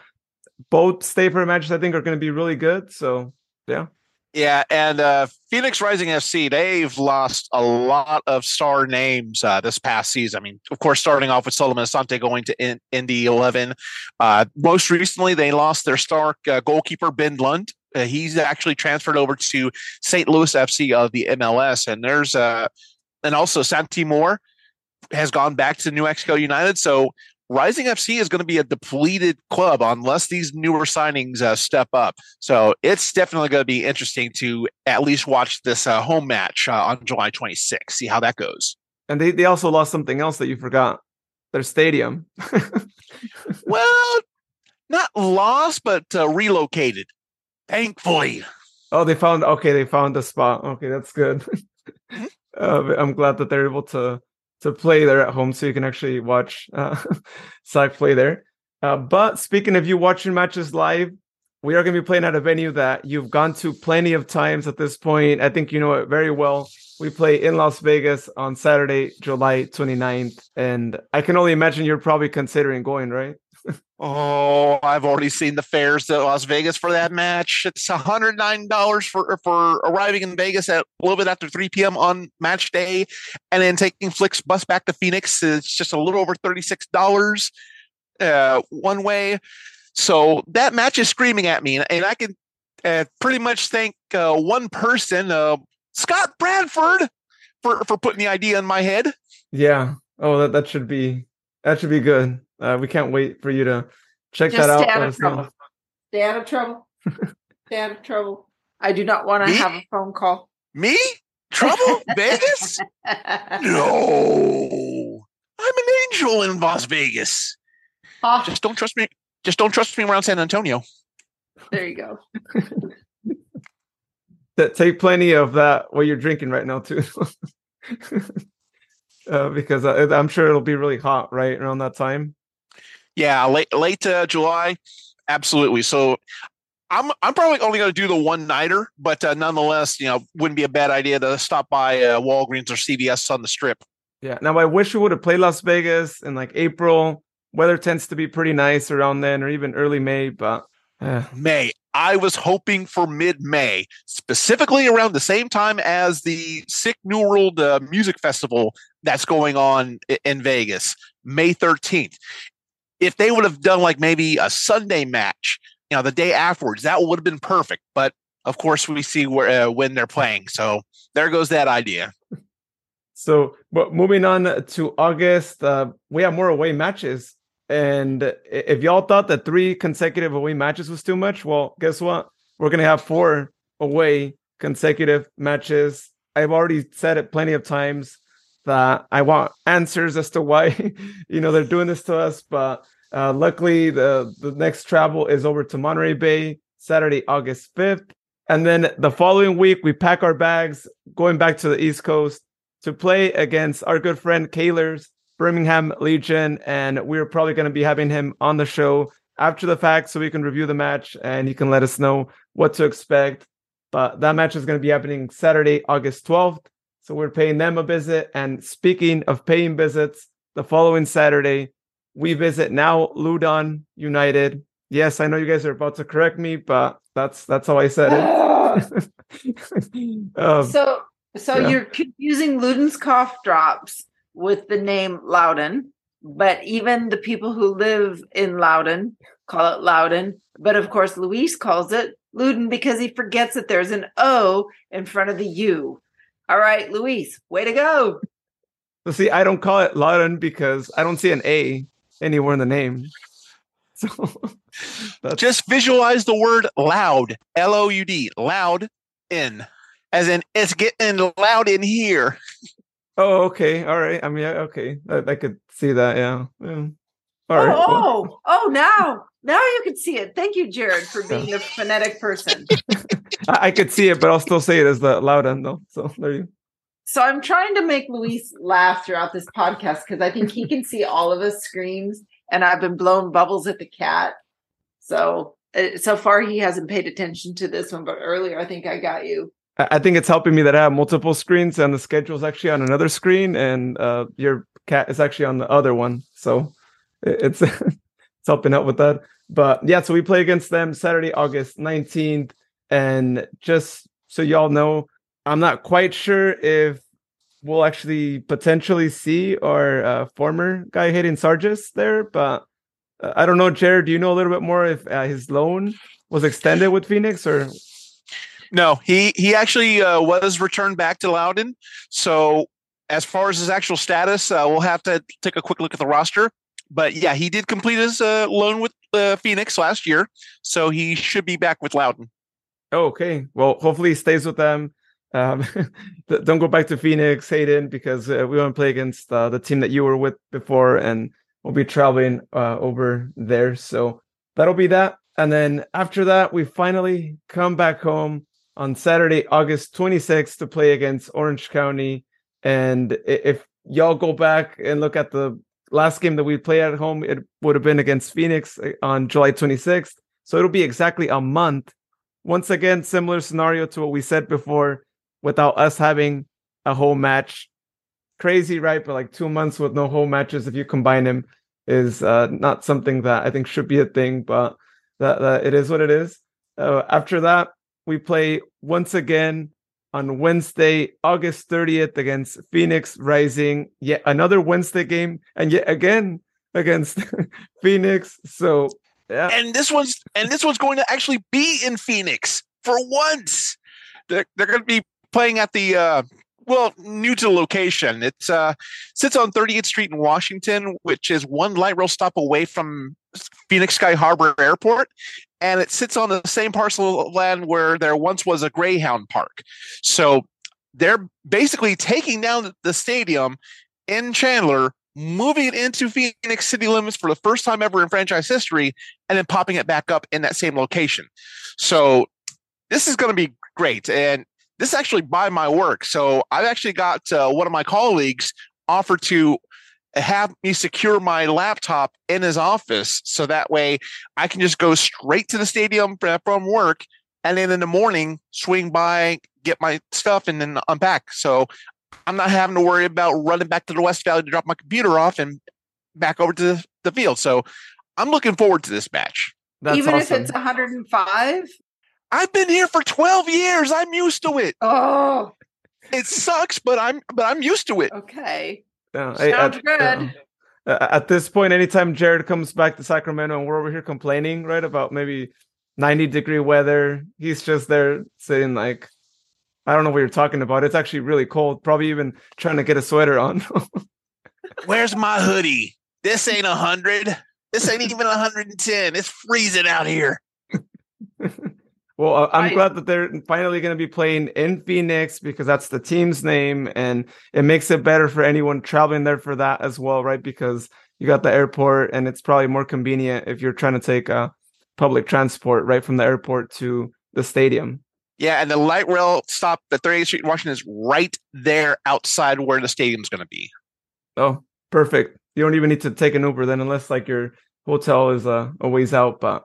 both state fair matches I think are going to be really good. So yeah. Yeah, and uh, Phoenix Rising FC, they've lost a lot of star names uh, this past season. I mean, of course, starting off with Solomon Asante going to in- Indy 11. Uh, most recently, they lost their star uh, goalkeeper, Ben Lundt. Uh, he's actually transferred over to St. Louis FC of the MLS. And there's, uh, and also Santi Moar has gone back to New Mexico United. So Rising FC is going to be a depleted club unless these newer signings uh, step up. So it's definitely going to be interesting to at least watch this uh, home match uh, on July 26th, see how that goes. And they, they also lost something else that you forgot their stadium. well, not lost, but uh, relocated, thankfully. Oh, they found, okay, they found a spot. Okay, that's good. Uh, I'm glad that they're able to to play there at home, so you can actually watch uh, SAC play there. Uh, but speaking of you watching matches live, we are going to be playing at a venue that you've gone to plenty of times at this point. I think you know it very well. We play in Las Vegas on Saturday, July 29th. And I can only imagine you're probably considering going, right? Oh, I've already seen the fares to Las Vegas for that match. It's $109 for for arriving in Vegas at a little bit after 3 p.m. on match day and then taking Flix bus back to Phoenix. It's just a little over $36 uh, one way. So that match is screaming at me. And I can uh, pretty much thank uh, one person, uh, Scott Bradford, for, for putting the idea in my head. Yeah. Oh, that, that should be that should be good. Uh, we can't wait for you to check Just that out. Stay out of trouble. Stay out of trouble. stay out of trouble. I do not want to have a phone call. Me? Trouble? Vegas? No. I'm an angel in Las Vegas. Oh. Just don't trust me. Just don't trust me around San Antonio. There you go. that Take plenty of that while you're drinking right now too. uh, because I'm sure it'll be really hot right around that time. Yeah, late late uh, July, absolutely. So I'm I'm probably only going to do the one nighter, but uh, nonetheless, you know, wouldn't be a bad idea to stop by uh, Walgreens or CVS on the Strip. Yeah. Now I wish we would have played Las Vegas in like April. Weather tends to be pretty nice around then, or even early May. But uh. May, I was hoping for mid May, specifically around the same time as the Sick New World uh, Music Festival that's going on in Vegas, May 13th. If they would have done like maybe a Sunday match, you know, the day afterwards, that would have been perfect. But of course, we see where uh, when they're playing. So there goes that idea. So, but moving on to August, uh, we have more away matches. And if y'all thought that three consecutive away matches was too much, well, guess what? We're gonna have four away consecutive matches. I've already said it plenty of times that I want answers as to why you know they're doing this to us. But uh, luckily, the the next travel is over to Monterey Bay, Saturday, August fifth, and then the following week we pack our bags, going back to the East Coast to play against our good friend Kaylor's Birmingham Legion, and we're probably going to be having him on the show after the fact so we can review the match and he can let us know what to expect. But that match is going to be happening Saturday, August 12th. So we're paying them a visit. And speaking of paying visits, the following Saturday, we visit now Loudoun United. Yes, I know you guys are about to correct me, but that's that's how I said it. um, so so yeah. you're confusing Luden's cough drops with the name Loudon, but even the people who live in Loudon call it Loudon. But of course, Luis calls it Loudon because he forgets that there's an O in front of the U. All right, Luis, way to go. So see, I don't call it Lauren because I don't see an A anywhere in the name. So just visualize the word loud, L O U D, loud in, as in it's getting loud in here. Oh, okay. All right. I mean, okay. I, I could see that. Yeah. yeah. All right. Oh, well. oh, oh, now, now you can see it. Thank you, Jared, for being a phonetic person. I, I, could see it, but I'll still say it as the loud end, though. So there you. So I'm trying to make Luis laugh throughout this podcast because I think he can see all of us screens, and I've been blowing bubbles at the cat. So uh, so far he hasn't paid attention to this one, but earlier I think I got you. I think it's helping me that I have multiple screens and the schedule is actually on another screen and uh, your cat is actually on the other one. So it's it's helping out with that. But yeah, so we play against them Saturday, August 19th. And just so y'all know, I'm not quite sure if we'll actually potentially see our uh, former guy Hayden Sargis there, but uh, I don't know, Jared. Do you know a little bit more if uh, his loan was extended with Phoenix or no, he he actually uh, was returned back to Loudon. So as far as his actual status, uh, we'll have to take a quick look at the roster. But yeah, he did complete his uh, loan with Phoenix last year, so he should be back with Loudon. Oh, okay. Well, hopefully he stays with them. Um, don't go back to Phoenix, Hayden, because uh, we want to play against uh, the team that you were with before, and we'll be traveling uh, over there. So that'll be that. And then after that, we finally come back home on Saturday, August 26th to play against Orange County. And if y'all go back and look at the last game that we played at home, it would have been against Phoenix uh, on July 26th. So it'll be exactly a month. Once again, similar scenario to what we said before, without us having a home match. Crazy, right? But like two months with no home matches, if you combine them, is uh, not something that I think should be a thing, but that, that it is what it is. Uh, after that, we play once again on Wednesday, August 30th against Phoenix Rising. Yet another Wednesday game, and yet again against Phoenix. So yeah. And this one's and this one's going to actually be in Phoenix for once. They're they're going to be playing at the uh well, new to the location. It's uh sits on 38th Street in Washington, which is one light rail stop away from Phoenix Sky Harbor Airport and it sits on the same parcel of land where there once was a Greyhound Park. So they're basically taking down the stadium in Chandler, moving it into Phoenix city limits for the first time ever in franchise history, and then popping it back up in that same location. So this is going to be great. And this is actually by my work. So I've actually got uh, one of my colleagues offered to have me secure my laptop in his office so that way I can just go straight to the stadium from work and then in the morning swing by, get my stuff, and then unpack. So I'm not having to worry about running back to the West Valley to drop my computer off and back over to the field. So I'm looking forward to this match. That's Even awesome. if it's 105? I've been here for 12 years. I'm used to it. Oh. It sucks, but I'm but I'm used to it. Okay. Yeah, Sounds at, good. Uh, at this point, anytime Jared comes back to Sacramento and we're over here complaining, right, about maybe 90 degree weather, he's just there saying like, I don't know what you're talking about. It's actually really cold. Probably even trying to get a sweater on. Where's my hoodie? This ain't a hundred. This ain't even 110. It's freezing out here. Well, uh, I'm I, glad that they're finally going to be playing in Phoenix because that's the team's name, and it makes it better for anyone traveling there for that as well, right? Because you got the airport, and it's probably more convenient if you're trying to take a public transport right from the airport to the stadium. Yeah, and the light rail stop at 38th Street in Washington is right there outside where the stadium's going to be. Oh, perfect. You don't even need to take an Uber then, unless like your hotel is uh, a ways out. But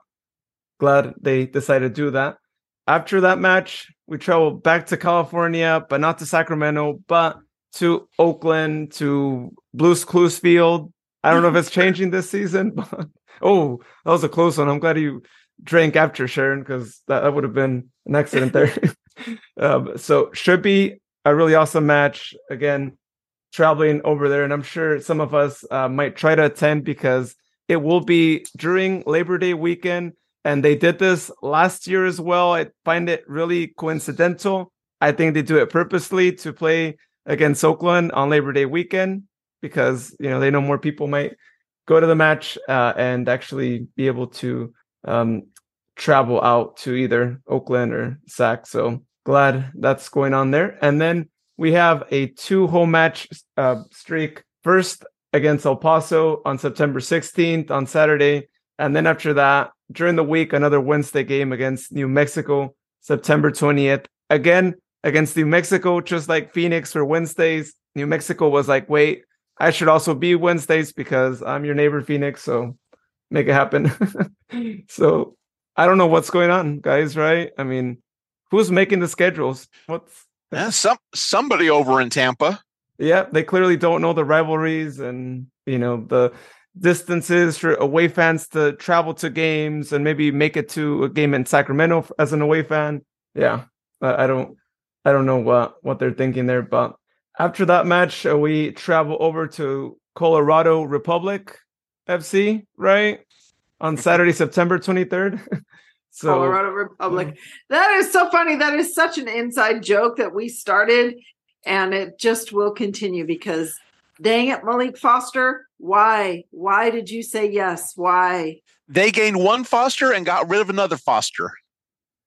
glad they decided to do that after that match, we traveled back to California, but not to Sacramento, but to Oakland, to Blues Clues Field. I don't know if it's changing this season, but oh, that was a close one. I'm glad you drank after Sharon because that, that would have been an accident there. um, so should be a really awesome match. Again, traveling over there, and I'm sure some of us uh, might try to attend because it will be during Labor Day weekend and they did this last year as well. I find it really coincidental. I think they do it purposely to play against Oakland on Labor Day weekend because you know they know more people might go to the match uh, and actually be able to um, travel out to either Oakland or Sac. So glad that's going on there. And then we have a two home match uh, streak. First against El Paso on September 16th on Saturday, and then after that during the week, another Wednesday game against New Mexico, September 20th. Again, against New Mexico, just like Phoenix for Wednesdays. New Mexico was like, wait, I should also be Wednesdays because I'm your neighbor, Phoenix. So make it happen. so I don't know what's going on, guys, right? I mean, who's making the schedules? What's yeah, some somebody over in Tampa. Yeah, they clearly don't know the rivalries and you know the distances for away fans to travel to games and maybe make it to a game in Sacramento as an away fan. Yeah, I don't, I don't know what what they're thinking there. But after that match, uh, we travel over to Colorado Republic FC, right, on Saturday, September twenty third. so, Colorado Republic. Yeah. That is so funny. That is such an inside joke that we started, and it just will continue because dang it, Malik Foster, why? Why did you say yes? Why? They gained one Foster and got rid of another Foster.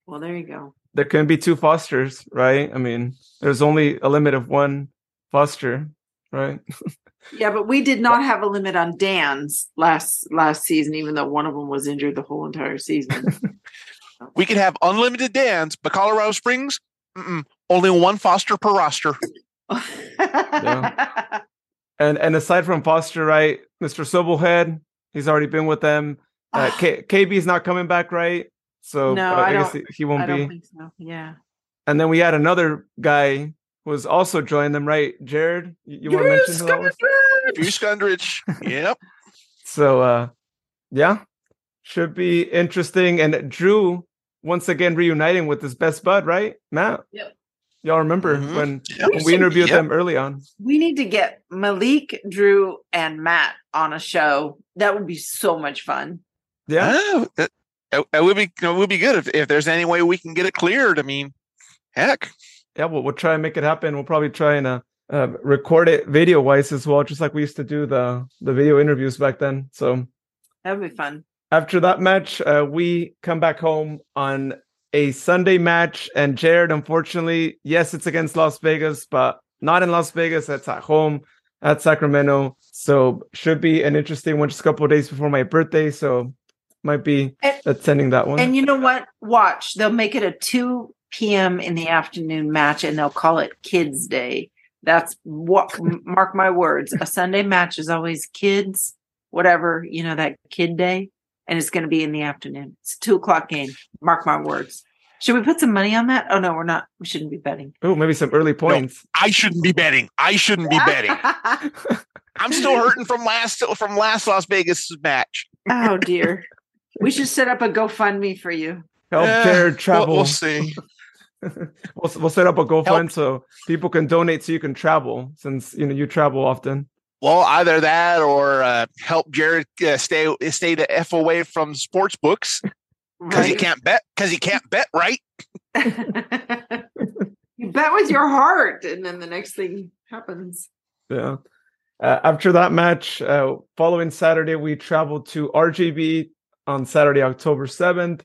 Well, there you go. There can be two Fosters, right? I mean, there's only a limit of one Foster, right? yeah, but we did not have a limit on Dan's last last season, even though one of them was injured the whole entire season. we could have unlimited Dan's, but Colorado Springs, only one Foster per roster. yeah. And and aside from Foster, right, Mr. Sobelhead, he's already been with them. Uh, K- KB's not coming back, right? So no, uh, I, I guess he, he won't I be. So. Yeah. And then we had another guy who was also joining them, right? Jared, you, you want to mention who that was? Drew Skundrich. yep. So uh yeah, should be interesting. And Drew once again reuniting with his best bud, right? Matt. Yep. Y'all remember mm-hmm. when, yep. when we interviewed yep. them early on? We need to get Malik, Drew, and Matt on a show. That would be so much fun. Yeah, that, that, would be it would be good if, if there's any way we can get it cleared. I mean, heck. Yeah, well, we'll try and make it happen. We'll probably try and uh, uh, record it video wise as well, just like we used to do the the video interviews back then. So that would be fun. After that match, uh, we come back home on a Sunday match. And Jared, unfortunately, yes, it's against Las Vegas, but not in Las Vegas. It's at home. at Sacramento. So should be an interesting one just a couple of days before my birthday. So might be And- attending that one. And you know what? Watch. They'll make it a 2 p.m. in the afternoon match and they'll call it Kids Day. That's what, mark my words. A Sunday match is always kids, whatever, you know, that kid day. And it's going to be in the afternoon. It's a two o'clock game. Mark my words. Should we put some money on that? Oh, no, we're not. We shouldn't be betting. oh, maybe some early points. I shouldn't be betting. I shouldn't be betting. I'm still hurting from last from last Las Vegas match. oh, dear. We should set up a GoFundMe for you. Help Eh, Jared we'll- We'll, see. we'll, we'll set up a GoFund so people can donate so you can travel since you know you travel often. Well, either that or uh, help Jared uh, stay stay the f away from sports books because he can't bet because he can't bet right. you bet with your heart, and then the next thing happens. Yeah. Uh, after that match, uh, following Saturday, we traveled to RGV on Saturday, October 7th.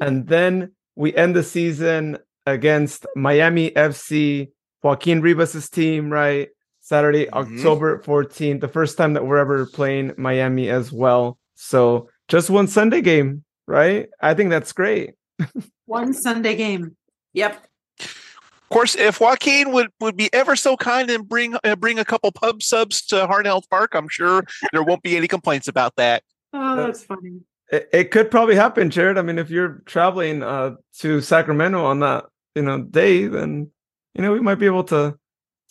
And then we end the season against Miami FC, Joaquin Rivas' team, right? Saturday, Mhm. October 14th, the first time that we're ever playing Miami as well. So just one Sunday game, right? I think that's great. One Sunday game. Yep. Of course, if Joaquin would, would be ever so kind and bring uh, bring a couple pub subs to Heart Health Park, I'm sure there won't be any complaints about that. Oh, that's funny. It, it could probably happen, Jared. I mean, if you're traveling uh, to Sacramento on that, you know, day, then you know we might be able to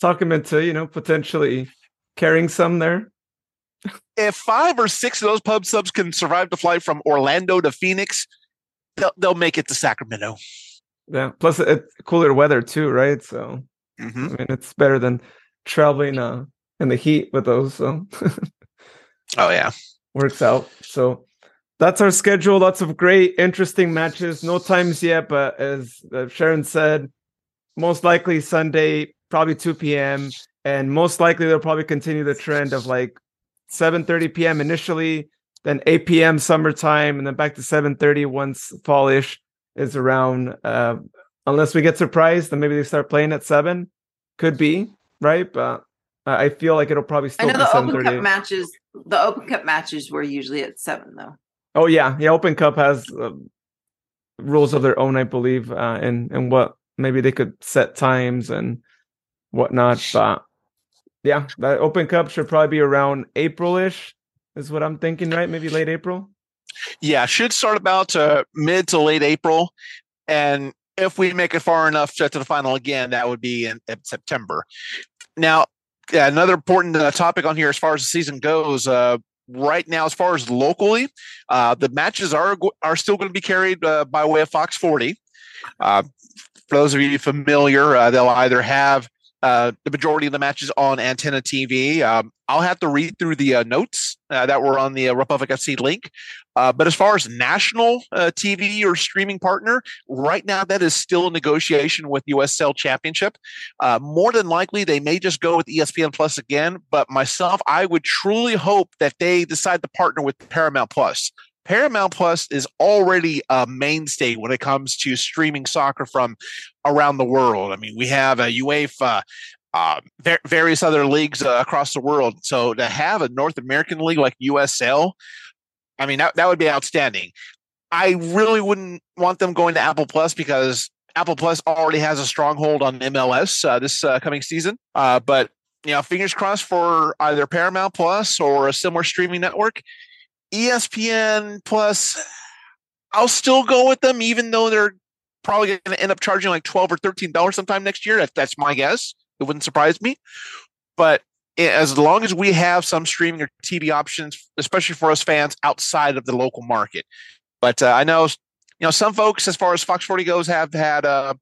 talk him into, you know, potentially carrying some there. If five or six of those pub subs can survive the flight from Orlando to Phoenix, they'll, they'll make it to Sacramento. Yeah. Plus, it's cooler weather too, right? So Mhm. I mean, it's better than traveling uh, in the heat with those. So Oh yeah. works out. So that's our schedule. Lots of great, interesting matches. No times yet, but as uh, Sharon said, most likely Sunday, probably 2 p.m. And most likely they'll probably continue the trend of like 7:30 p.m. initially, then 8 p.m. summertime, and then back to 7:30 once fallish is around. Uh, unless we get surprised, then maybe they start playing at seven. Could be right, but uh, I feel like it'll probably still. I know be the Open Cup matches. The Open Cup matches were usually at seven, though. Oh yeah, yeah. Open Cup has uh, rules of their own, I believe, uh, and and what maybe they could set times and whatnot. But yeah, that Open Cup should probably be around April-ish, is what I'm thinking, right? Maybe late April. Yeah, should start about uh, mid to late April, and if we make it far enough to, to the final again, that would be in, in September. Now, yeah, another important uh, topic on here as far as the season goes. Uh, right now, as far as locally, uh, the matches are are still going to be carried uh, by way of Fox 40. Uh, for those of you familiar, uh, they'll either have uh, the majority of the matches on Antenna TV. Um, I'll have to read through the uh, notes that were on the Republic FC link. Uh, but as far as national uh, TV or streaming partner, right now that is still a negotiation with USL Championship. Uh, more than likely, they may just go with ESPN Plus again. But myself, I would truly hope that they decide to partner with Paramount Plus. Paramount Plus is already a mainstay when it comes to streaming soccer from around the world. I mean, we have a UEFA, uh, various other leagues uh, across the world. So to have a North American league like USL, I mean, that, that would be outstanding. I really wouldn't want them going to Apple Plus because Apple Plus already has a stronghold on MLS uh, this uh, coming season. Uh, but you know, fingers crossed for either Paramount Plus or a similar streaming network. ESPN Plus, I'll still go with them, even though they're probably going to end up charging like twelve or thirteen dollars sometime next year. That, that's my guess. It wouldn't surprise me. But as long as we have some streaming or TV options, especially for us fans outside of the local market. But uh, I know, you know, some folks, as far as Fox 40 goes, have had uh,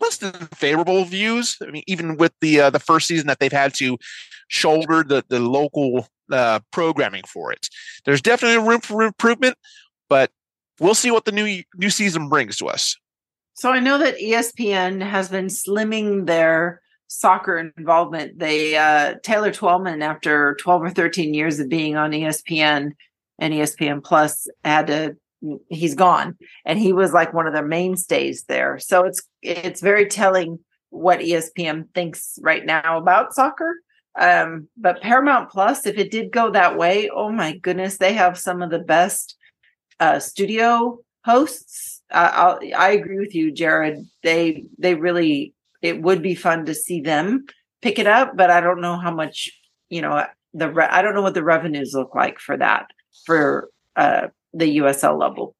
less than favorable views. I mean, even with the uh, the first season that they've had to shoulder the the local uh, programming for it. There's definitely room for improvement, but we'll see what the new new season brings to us. So I know that ESPN has been slimming their soccer involvement. They uh Taylor Twellman, after 12 or 13 years of being on ESPN and ESPN Plus, had to he's gone. And he was like one of their mainstays there. So it's it's very telling what ESPN thinks right now about soccer. Um, but Paramount Plus, if it did go that way, oh my goodness, they have some of the best uh, studio hosts. Uh, i agree with you, Jared. They they really it would be fun to see them pick it up, but I don't know how much you know the re- I don't know what the revenues look like for that for uh, the USL level.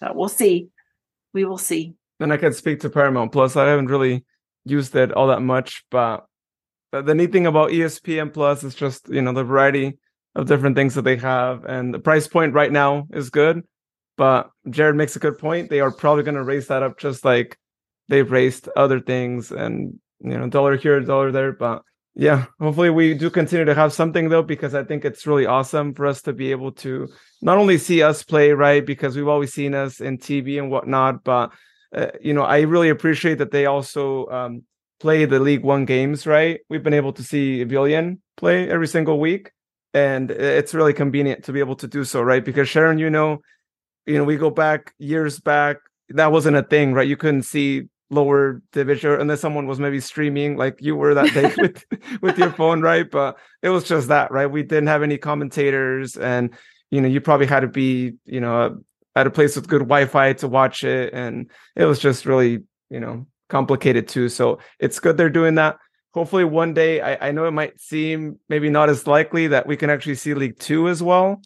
So we'll see. We will see. And I can speak to Paramount Plus. I haven't really used it all that much, but the neat thing about ESPN Plus is just you know the variety of different things that they have, and the price point right now is good. But Jared makes a good point. They are probably going to raise that up just like they've raised other things, and you know, dollar here, dollar there. But yeah, hopefully we do continue to have something though, because I think it's really awesome for us to be able to not only see us play, right? Because we've always seen us in TV and whatnot, but uh, you know, I really appreciate that they also um, play the League One games, right? We've been able to see Villian play every single week, and it's really convenient to be able to do so, right? Because Sharon, you know, you know, we go back years back, that wasn't a thing, right? You couldn't see lower division unless someone was maybe streaming like you were that day with with your phone right? But it was just that right? We didn't have any commentators and you know you probably had to be you know at a place with good wi-fi to watch it and it was just really you know complicated too. So it's good they're doing that. Hopefully one day I, I know it might seem maybe not as likely that we can actually see league two as well.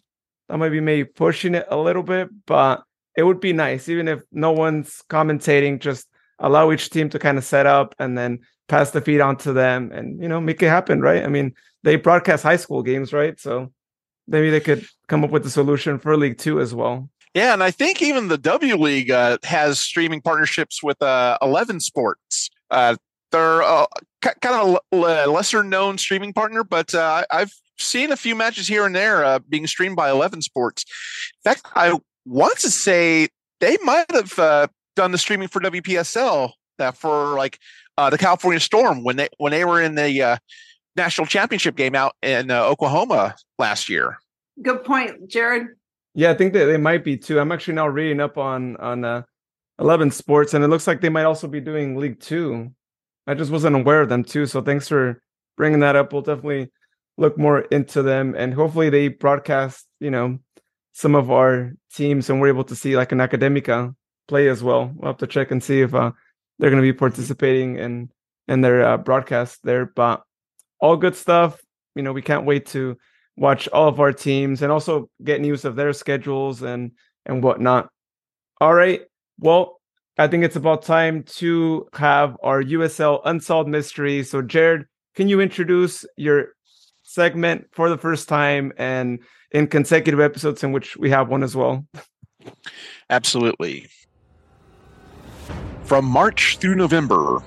That might be maybe pushing it a little bit but it would be nice even if no one's commentating just allow each team to kind of set up and then pass the feed on to them and you know make it happen right? I mean they broadcast high school games right? So maybe they could come up with a solution for league two as well. Yeah and i think even the w league uh, has streaming partnerships with uh, 11 sports. Uh, they're uh, kind of a lesser known streaming partner but uh, i've seen a few matches here and there uh, being streamed by 11 sports. In fact i want to say they might have done the streaming for WPSL that for like uh, the California Storm when they when they were in the uh, national championship game out in uh, Oklahoma last year. Good point, Jared. Yeah, I think that they might be too. I'm actually now reading up on on uh, Eleven Sports, and it looks like they might also be doing League Two. I just wasn't aware of them too. So thanks for bringing that up. We'll definitely look more into them, and hopefully they broadcast, you know, some of our teams, and we're able to see like an Academica play as well. We'll have to check and see if uh, they're going to be participating in in their uh, broadcast there. But all good stuff. You know, we can't wait to watch all of our teams and also get news of their schedules and and whatnot. All right. Well, I think it's about time to have our USL unsolved mystery. So, Jared, can you introduce your segment for the first time and in consecutive episodes in which we have one as well? Absolutely. From March through November,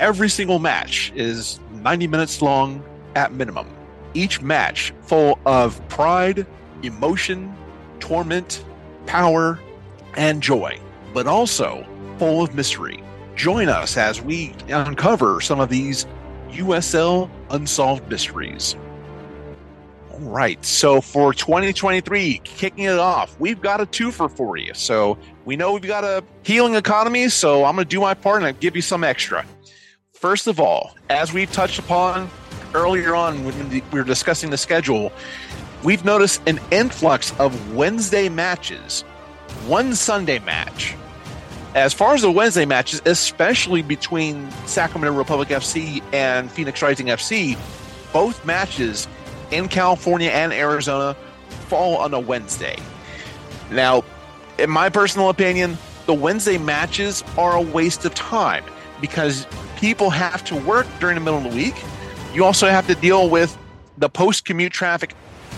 every single match is 90 minutes long at minimum. Each match full of pride, emotion, torment, power, and joy, but also full of mystery. Join us as we uncover some of these USL unsolved mysteries. Right. So for 2023, kicking it off, we've got a twofer for you. So we know we've got a healing economy. So I'm going to do my part and I'll give you some extra. First of all, as we've touched upon earlier on when we were discussing the schedule, we've noticed an influx of Wednesday matches, one Sunday match. As far as the Wednesday matches, especially between Sacramento Republic FC and Phoenix Rising FC, both matches in California and Arizona fall on a Wednesday. Now, in my personal opinion, the Wednesday matches are a waste of time because people have to work during the middle of the week. You also have to deal with the post commute traffic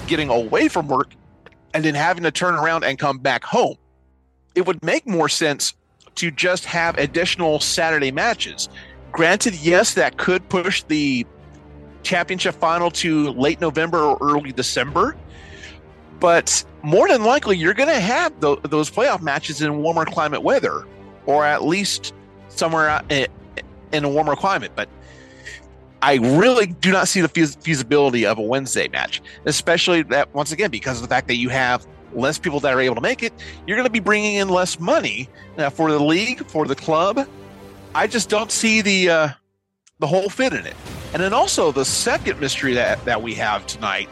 getting away from work and then having to turn around and come back home. It would make more sense to just have additional Saturday matches. Granted, yes, that could push the championship final to late November or early December. But more than likely, you're going to have th- those playoff matches in warmer climate weather, or at least somewhere in a warmer climate. But I really do not see the feasibility of a Wednesday match, especially that once again because of the fact that you have less people that are able to make it. You're going to be bringing in less money uh, for the league, for the club. I just don't see the uh, the whole fit in it. And then also the second mystery that, that we have tonight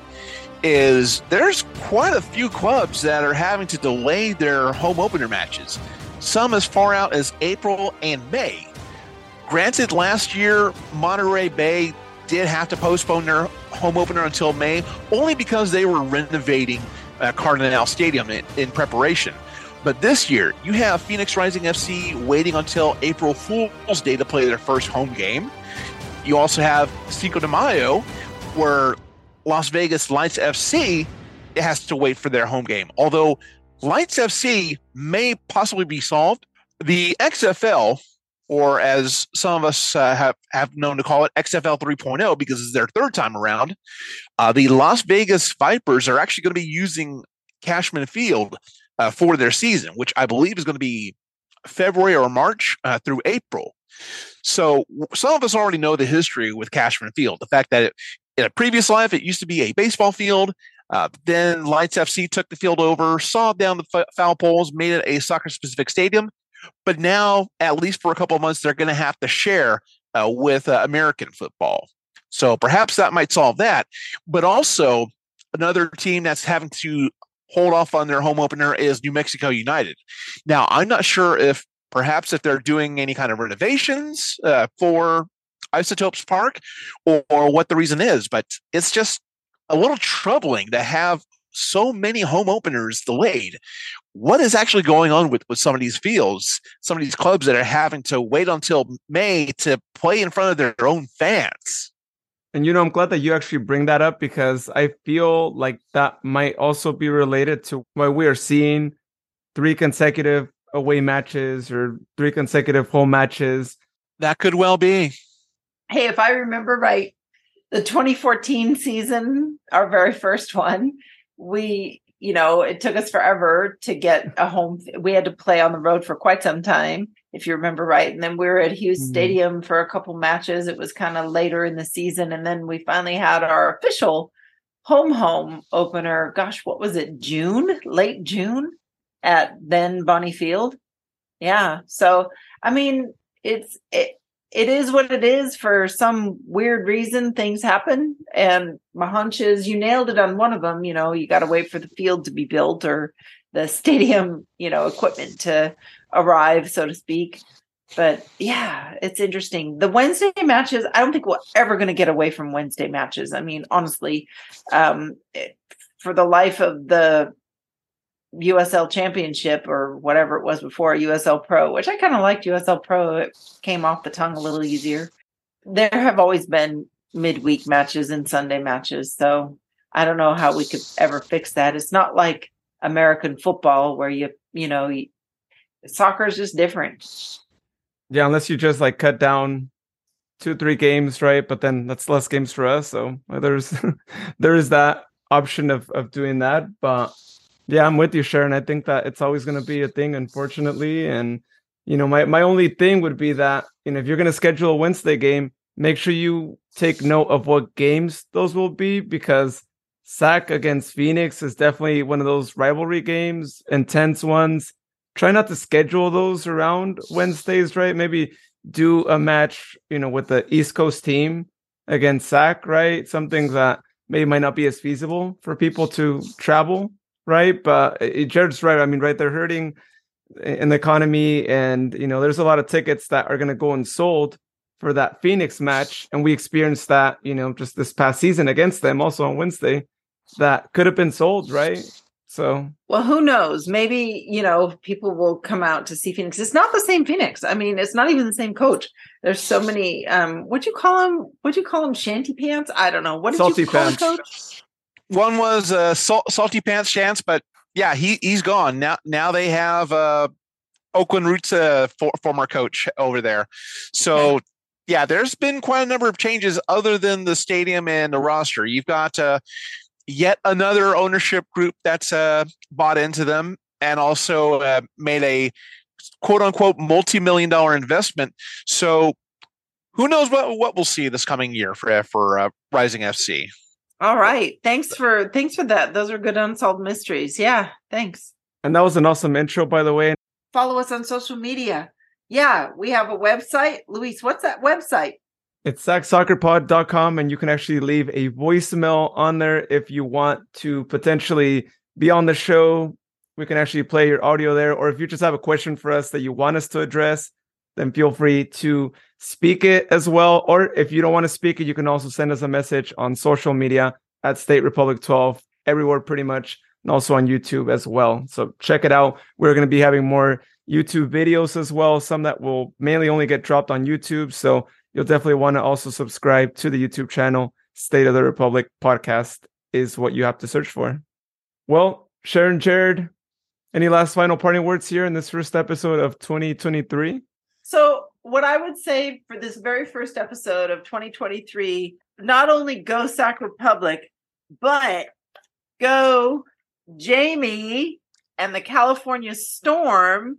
is there's quite a few clubs that are having to delay their home opener matches, some as far out as April and May. Granted, last year, Monterey Bay did have to postpone their home opener until May, only because they were renovating uh, Cardinale Stadium in, in preparation. But this year, you have Phoenix Rising FC waiting until April Fool's Day to play their first home game. You also have Cinco de Mayo, where Las Vegas Lights FC has to wait for their home game. Although Lights FC may possibly be solved, the XFL, or as some of us uh, have, have known to call it, XFL 3.0, because it's their third time around, uh, the Las Vegas Vipers are actually going to be using Cashman Field uh, for their season, which I believe is going to be February or March uh, through April. So some of us already know the history with Cashman Field. The fact that it, in a previous life it used to be a baseball field. Uh, then Lights FC took the field over, sawed down the f- foul poles, made it a soccer-specific stadium. But now, at least for a couple of months, they're going to have to share uh, with uh, American football. So perhaps that might solve that. But also, another team that's having to hold off on their home opener is New Mexico United. Now, I'm not sure if perhaps if they're doing any kind of renovations uh, for Isotopes Park or, or what the reason is, but it's just a little troubling to have so many home openers delayed. What is actually going on with, with some of these fields, some of these clubs that are having to wait until May to play in front of their own fans? And you know, I'm glad that you actually bring that up because I feel like that might also be related to why we are seeing three consecutive away matches or three consecutive home matches. That could well be. Hey, if I remember right, the 2014 season, our very first one, we, you know, it took us forever to get a home. We had to play on the road for quite some time if you remember right. And then we were at Hughes mm-hmm. Stadium for a couple matches. It was kind of later in the season. And then we finally had our official home home opener. Gosh, what was it? June, late June at then Bonney Field. Yeah. So, I mean, it's, it, it is what it is for some weird reason things happen and my hunch is you nailed it on one of them you know you got to wait for the field to be built or the stadium you know equipment to arrive, so to speak. But yeah, it's interesting. The Wednesday matches, I don't think we're ever going to get away from Wednesday matches. I mean, honestly, um, it, for the life of the USL Championship or whatever it was before USL Pro, which I kind of liked USL Pro. It came off the tongue a little easier. There have always been midweek matches and Sunday matches. So I don't know how we could ever fix that. It's not like American football where you, you know, soccer is just different. Yeah, unless you just like cut down two, three games, right? But then that's less games for us. So there's there is that option of of doing that. But yeah, I'm with you, Sharon. I think that it's always going to be a thing, unfortunately. And you know, my my only thing would be that you know if you're going to schedule a Wednesday game, make sure you take note of what games those will be because SAC against Phoenix is definitely one of those rivalry games, intense ones try not to schedule those around Wednesdays, right? Maybe do a match, you know, with the East Coast team against SAC, right? Something that maybe might not be as feasible for people to travel, right? But Jared's right. I mean, right, they're hurting in the economy, and you know, there's a lot of tickets that are going to go unsold for that Phoenix match, and we experienced that, you know, just this past season against them, also on Wednesday, that could have been sold, right? So, well, who knows? Maybe, you know, people will come out to see Phoenix. It's not the same Phoenix. I mean, it's not even the same coach. There's so many um what do you call them? What do you call them shanty pants? I don't know. What did salty you call pants. Coach? One was uh salt, salty pants Schantz, but yeah, he he's gone. Now now they have uh Oakland Roots uh for, former coach over there. So yeah, there's been quite a number of changes other than the stadium and the roster. You've got uh yet another ownership group that's uh, bought into them and also uh, made a quote unquote multi million dollar investment. So who knows what what we'll see this coming year for for uh, Rising FC. All right, thanks for thanks for that. Those are good unsolved mysteries. Yeah, thanks. And that was an awesome intro, by the way. Follow us on social media. Yeah, we have a website. Luis, what's that website? It's sacsoccerpod.com, and you can actually leave a voicemail on there if you want to potentially be on the show. We can actually play your audio there. Or if you just have a question for us that you want us to address, then feel free to speak it as well. Or if you don't want to speak it, you can also send us a message on social media at State Republic 12, everywhere pretty much, and also on YouTube as well. So check it out. We're going to be having more YouTube videos as well, some that will mainly only get dropped on YouTube. So you'll definitely want to also subscribe to the YouTube channel. State of the Republic podcast is what you have to search for. Well, Sharon Jared, any last final parting words here in this first episode of 2023? So, what I would say for this very first episode of 2023, not only go Sac Republic, but go Jamie and the California Storm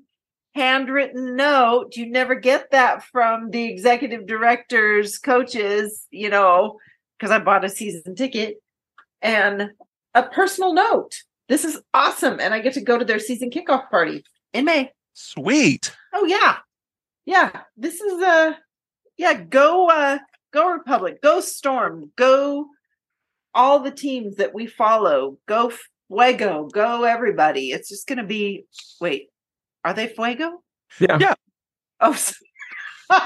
handwritten note. You never get that from the executive directors, coaches, you know, because I bought a season ticket and a personal note. This is awesome. And I get to go to their season kickoff party in May. Sweet. Oh, yeah. Yeah. This is a, uh, yeah, go, uh, go Republic, go Storm, go all the teams that we follow, go Fuego, go everybody. It's just going to be, wait, are they Fuego? Yeah. Yeah. Oh,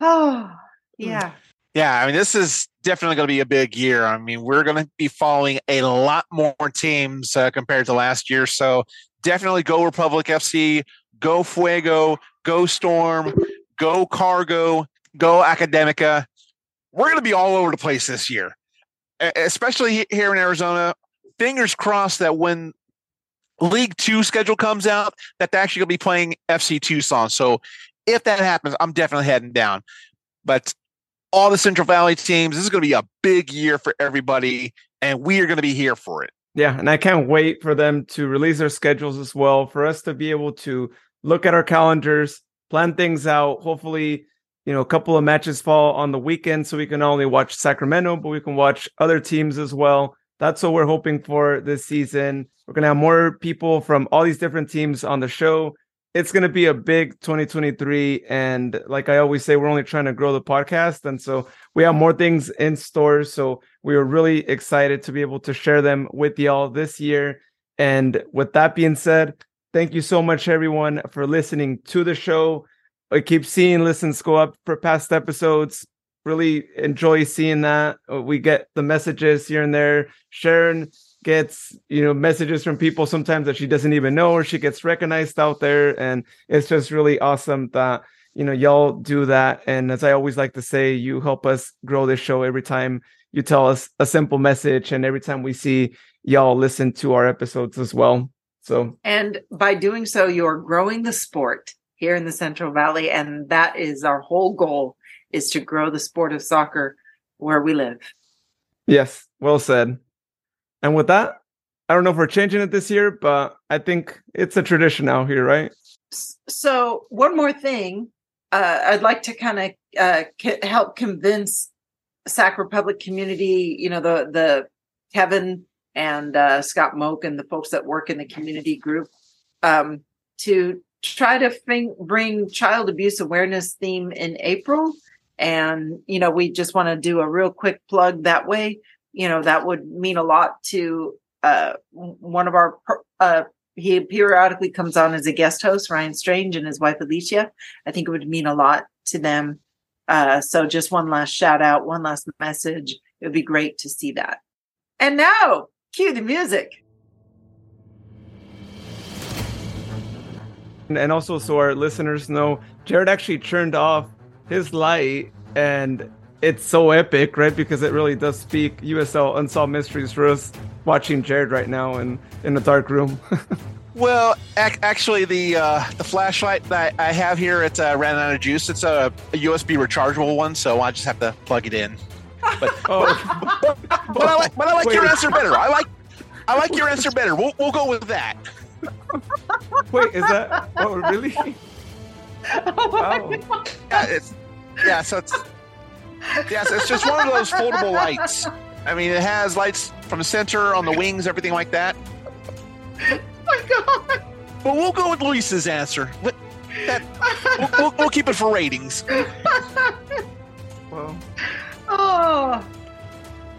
oh, yeah. Yeah, I mean, this is definitely going to be a big year. I mean, we're going to be following a lot more teams uh, compared to last year. So definitely go Republic FC, go Fuego, go Storm, go Cargo, go Academica. We're going to be all over the place this year, especially here in Arizona. Fingers crossed that when League Two schedule comes out, that they're actually going to be playing FC Tucson. So if that happens, I'm definitely heading down. But all the Central Valley teams, this is going to be a big year for everybody, and we are going to be here for it. Yeah, and I can't wait for them to release their schedules as well, for us to be able to look at our calendars, plan things out. Hopefully, you know, a couple of matches fall on the weekend so we can not only watch Sacramento, but we can watch other teams as well. That's what we're hoping for this season. We're going to have more people from all these different teams on the show. It's going to be a big 2023. And like I always say, we're only trying to grow the podcast. And so we have more things in store. So we are really excited to be able to share them with y'all this year. And with that being said, thank you so much, everyone, for listening to the show. I keep seeing listens go up for past episodes. Really enjoy seeing that. Uh, we get the messages here and there. Sharon gets you know messages from people sometimes that she doesn't even know or she gets recognized out there and it's just really awesome that you know y'all do that and as i always like to say you help us grow this show every time you tell us a simple message and every time we see y'all listen to our episodes as well so and by doing so you're growing the sport here in the central valley and that is our whole goal is to grow the sport of soccer where we live yes well said and with that, I don't know if we're changing it this year, but I think it's a tradition now here, right? So, one more thing, uh, I'd like to kind of uh, help convince Sac Republic community. You know, the the Kevin and uh, Scott Moak and the folks that work in the community group um, to try to fing- bring child abuse awareness theme in April. And you know, we just want to do a real quick plug that way. You know that would mean a lot to uh, one of our uh, he periodically comes on as a guest host ryan strange and his wife alicia. I think it would mean a lot to them. Uh, so just one last shout out one last message. It would be great to see that. And now cue the music and also so our listeners know jared actually turned off his light and it's so epic, right? Because it really does speak USL Unsolved Mysteries for us watching Jared right now in, in the dark room. well, ac- actually, the uh, the flashlight that I have here, it's uh, ran out of juice. It's a, a, USB rechargeable one, so I just have to plug it in. But, oh. but, but, but I like, but I like your answer better. I like I like your answer better. We'll, we'll go with that. Wait, is that? Oh, really? Oh wow. Yeah, it's, yeah, so it's yes, it's just one of those foldable lights. I mean, it has lights from the center on the wings, everything like that. Oh my god! But we'll go with Luis's answer. That, we'll, we'll, we'll keep it for ratings. Well, Oh,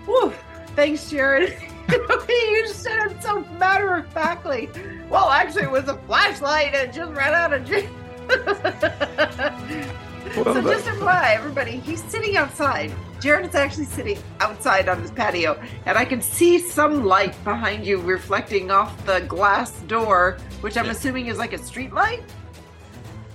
Whew. Thanks, Jared. you said it so matter of factly. Well, actually, it was a flashlight and just ran out of juice. Well, so just FYI, everybody, he's sitting outside. Jared is actually sitting outside on his patio, and I can see some light behind you reflecting off the glass door, which I'm assuming is like a street light,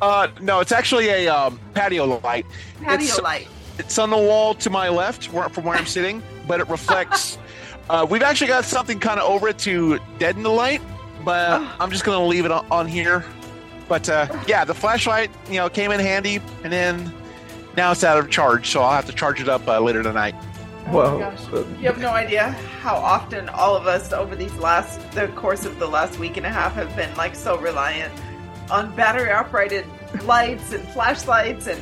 Uh, no, it's actually a um, patio light. patio It's- light. It's on the wall to my left where, from where I'm sitting, but it reflects. uh, we've actually got something kind of over it to deaden the light, but Oh. I'm just going to leave it on, on here. But uh, yeah, the flashlight, you know, came in handy, and then now it's out of charge, so I'll have to charge it up uh, later tonight. well, Oh my gosh. uh, You have no idea how often all of us over these last the course of the last week and a half have been like so reliant on battery operated lights and flashlights and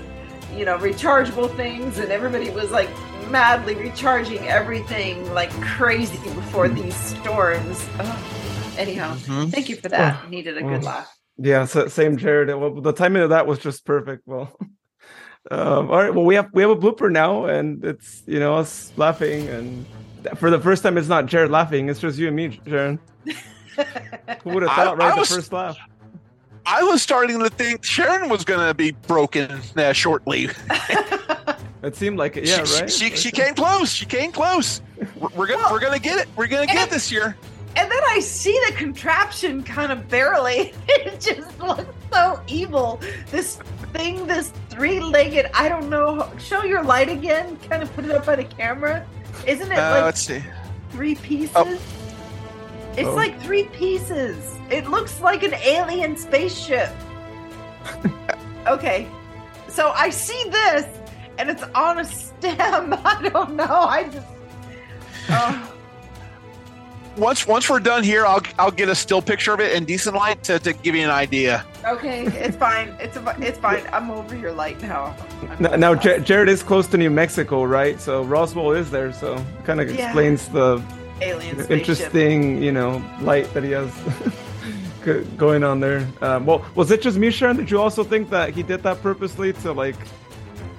you know rechargeable things and everybody was like madly recharging everything like crazy before these storms. Ugh. Anyhow, thank you for that. Needed a good Oh. laugh. yeah, so, same, Jared. Well, the timing of that was just perfect. Well, um, all right. Well, we have we have a blooper now, and it's you know us laughing, and for the first time, it's not Jared laughing. It's just you and me, Jared. Who would have I- thought? Right, I the first laugh. I was starting to think Sharon was going to be broken uh, shortly. It seemed like it. Yeah, she, right. She, she came close. She came close. We're, we're gonna Well- we're gonna get it. We're gonna get it this year. And then I see the contraption kind of barely. It just looks so evil. This thing, this three legged, I don't know. Show your light again. Kind of put it up by the camera. Isn't it Uh, like let's see. three pieces? oh. It's Oh. like three pieces. It looks like an alien spaceship. okay. So I see this and it's on a stem. I don't know. I just. Oh. Once once we're done here, I'll I'll get a still picture of it in decent light to, to give you an idea. Okay, it's fine. It's it's fine. I'm over your light now. I'm N- Now, over Jared is close to New Mexico, right? So Roswell is there, so kind of Yeah. explains the alien spaceship. interesting, you know, light that he has going on there. Um, well, was it just me, Sharon? Did you also think that he did that purposely to like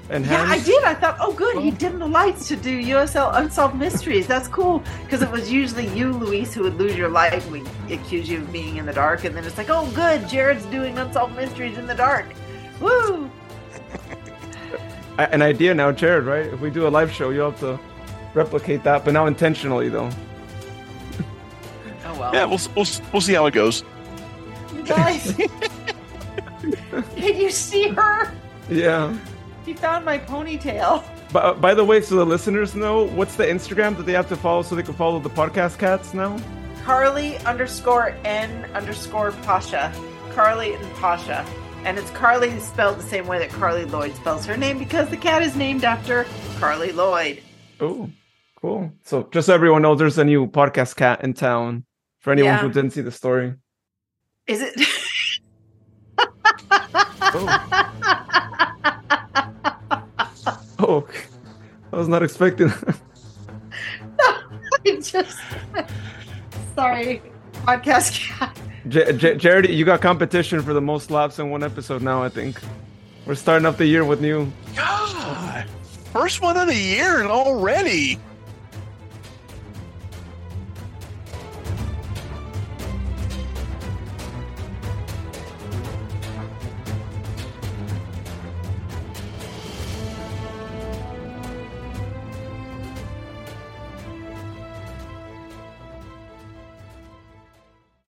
enhance? Yeah, I did. I thought, oh, good. He dimmed the lights to do USL Unsolved Mysteries. That's cool because it was usually you, Luis, who would lose your light. We accuse you of being in the dark, and then it's like, oh, good. Jared's doing Unsolved Mysteries in the dark. Woo! An idea now, Jared. Right? If we do a live show, you'll have to replicate that, but now intentionally, though. Oh well. Yeah, we'll we'll, we'll see how it goes. You guys, can you see her? Yeah. She found my ponytail. Uh, by the way, so the listeners know what's the Instagram that they have to follow so they can follow the podcast cats now. Carli underscore N underscore Pasha. Carli and Pasha. And it's Carli spelled the same way that Carli Lloyd spells her name because the cat is named after Carli Lloyd. Oh, cool. So just so everyone knows, there's a new podcast cat in town. For anyone Yeah. who didn't see the story. Is it? Oh, okay. I was not expecting. I just. Sorry. Podcast cat. J- J- Jared, you got competition for the most laps in one episode now. I think we're starting off the year with new. God, first one of the year and already.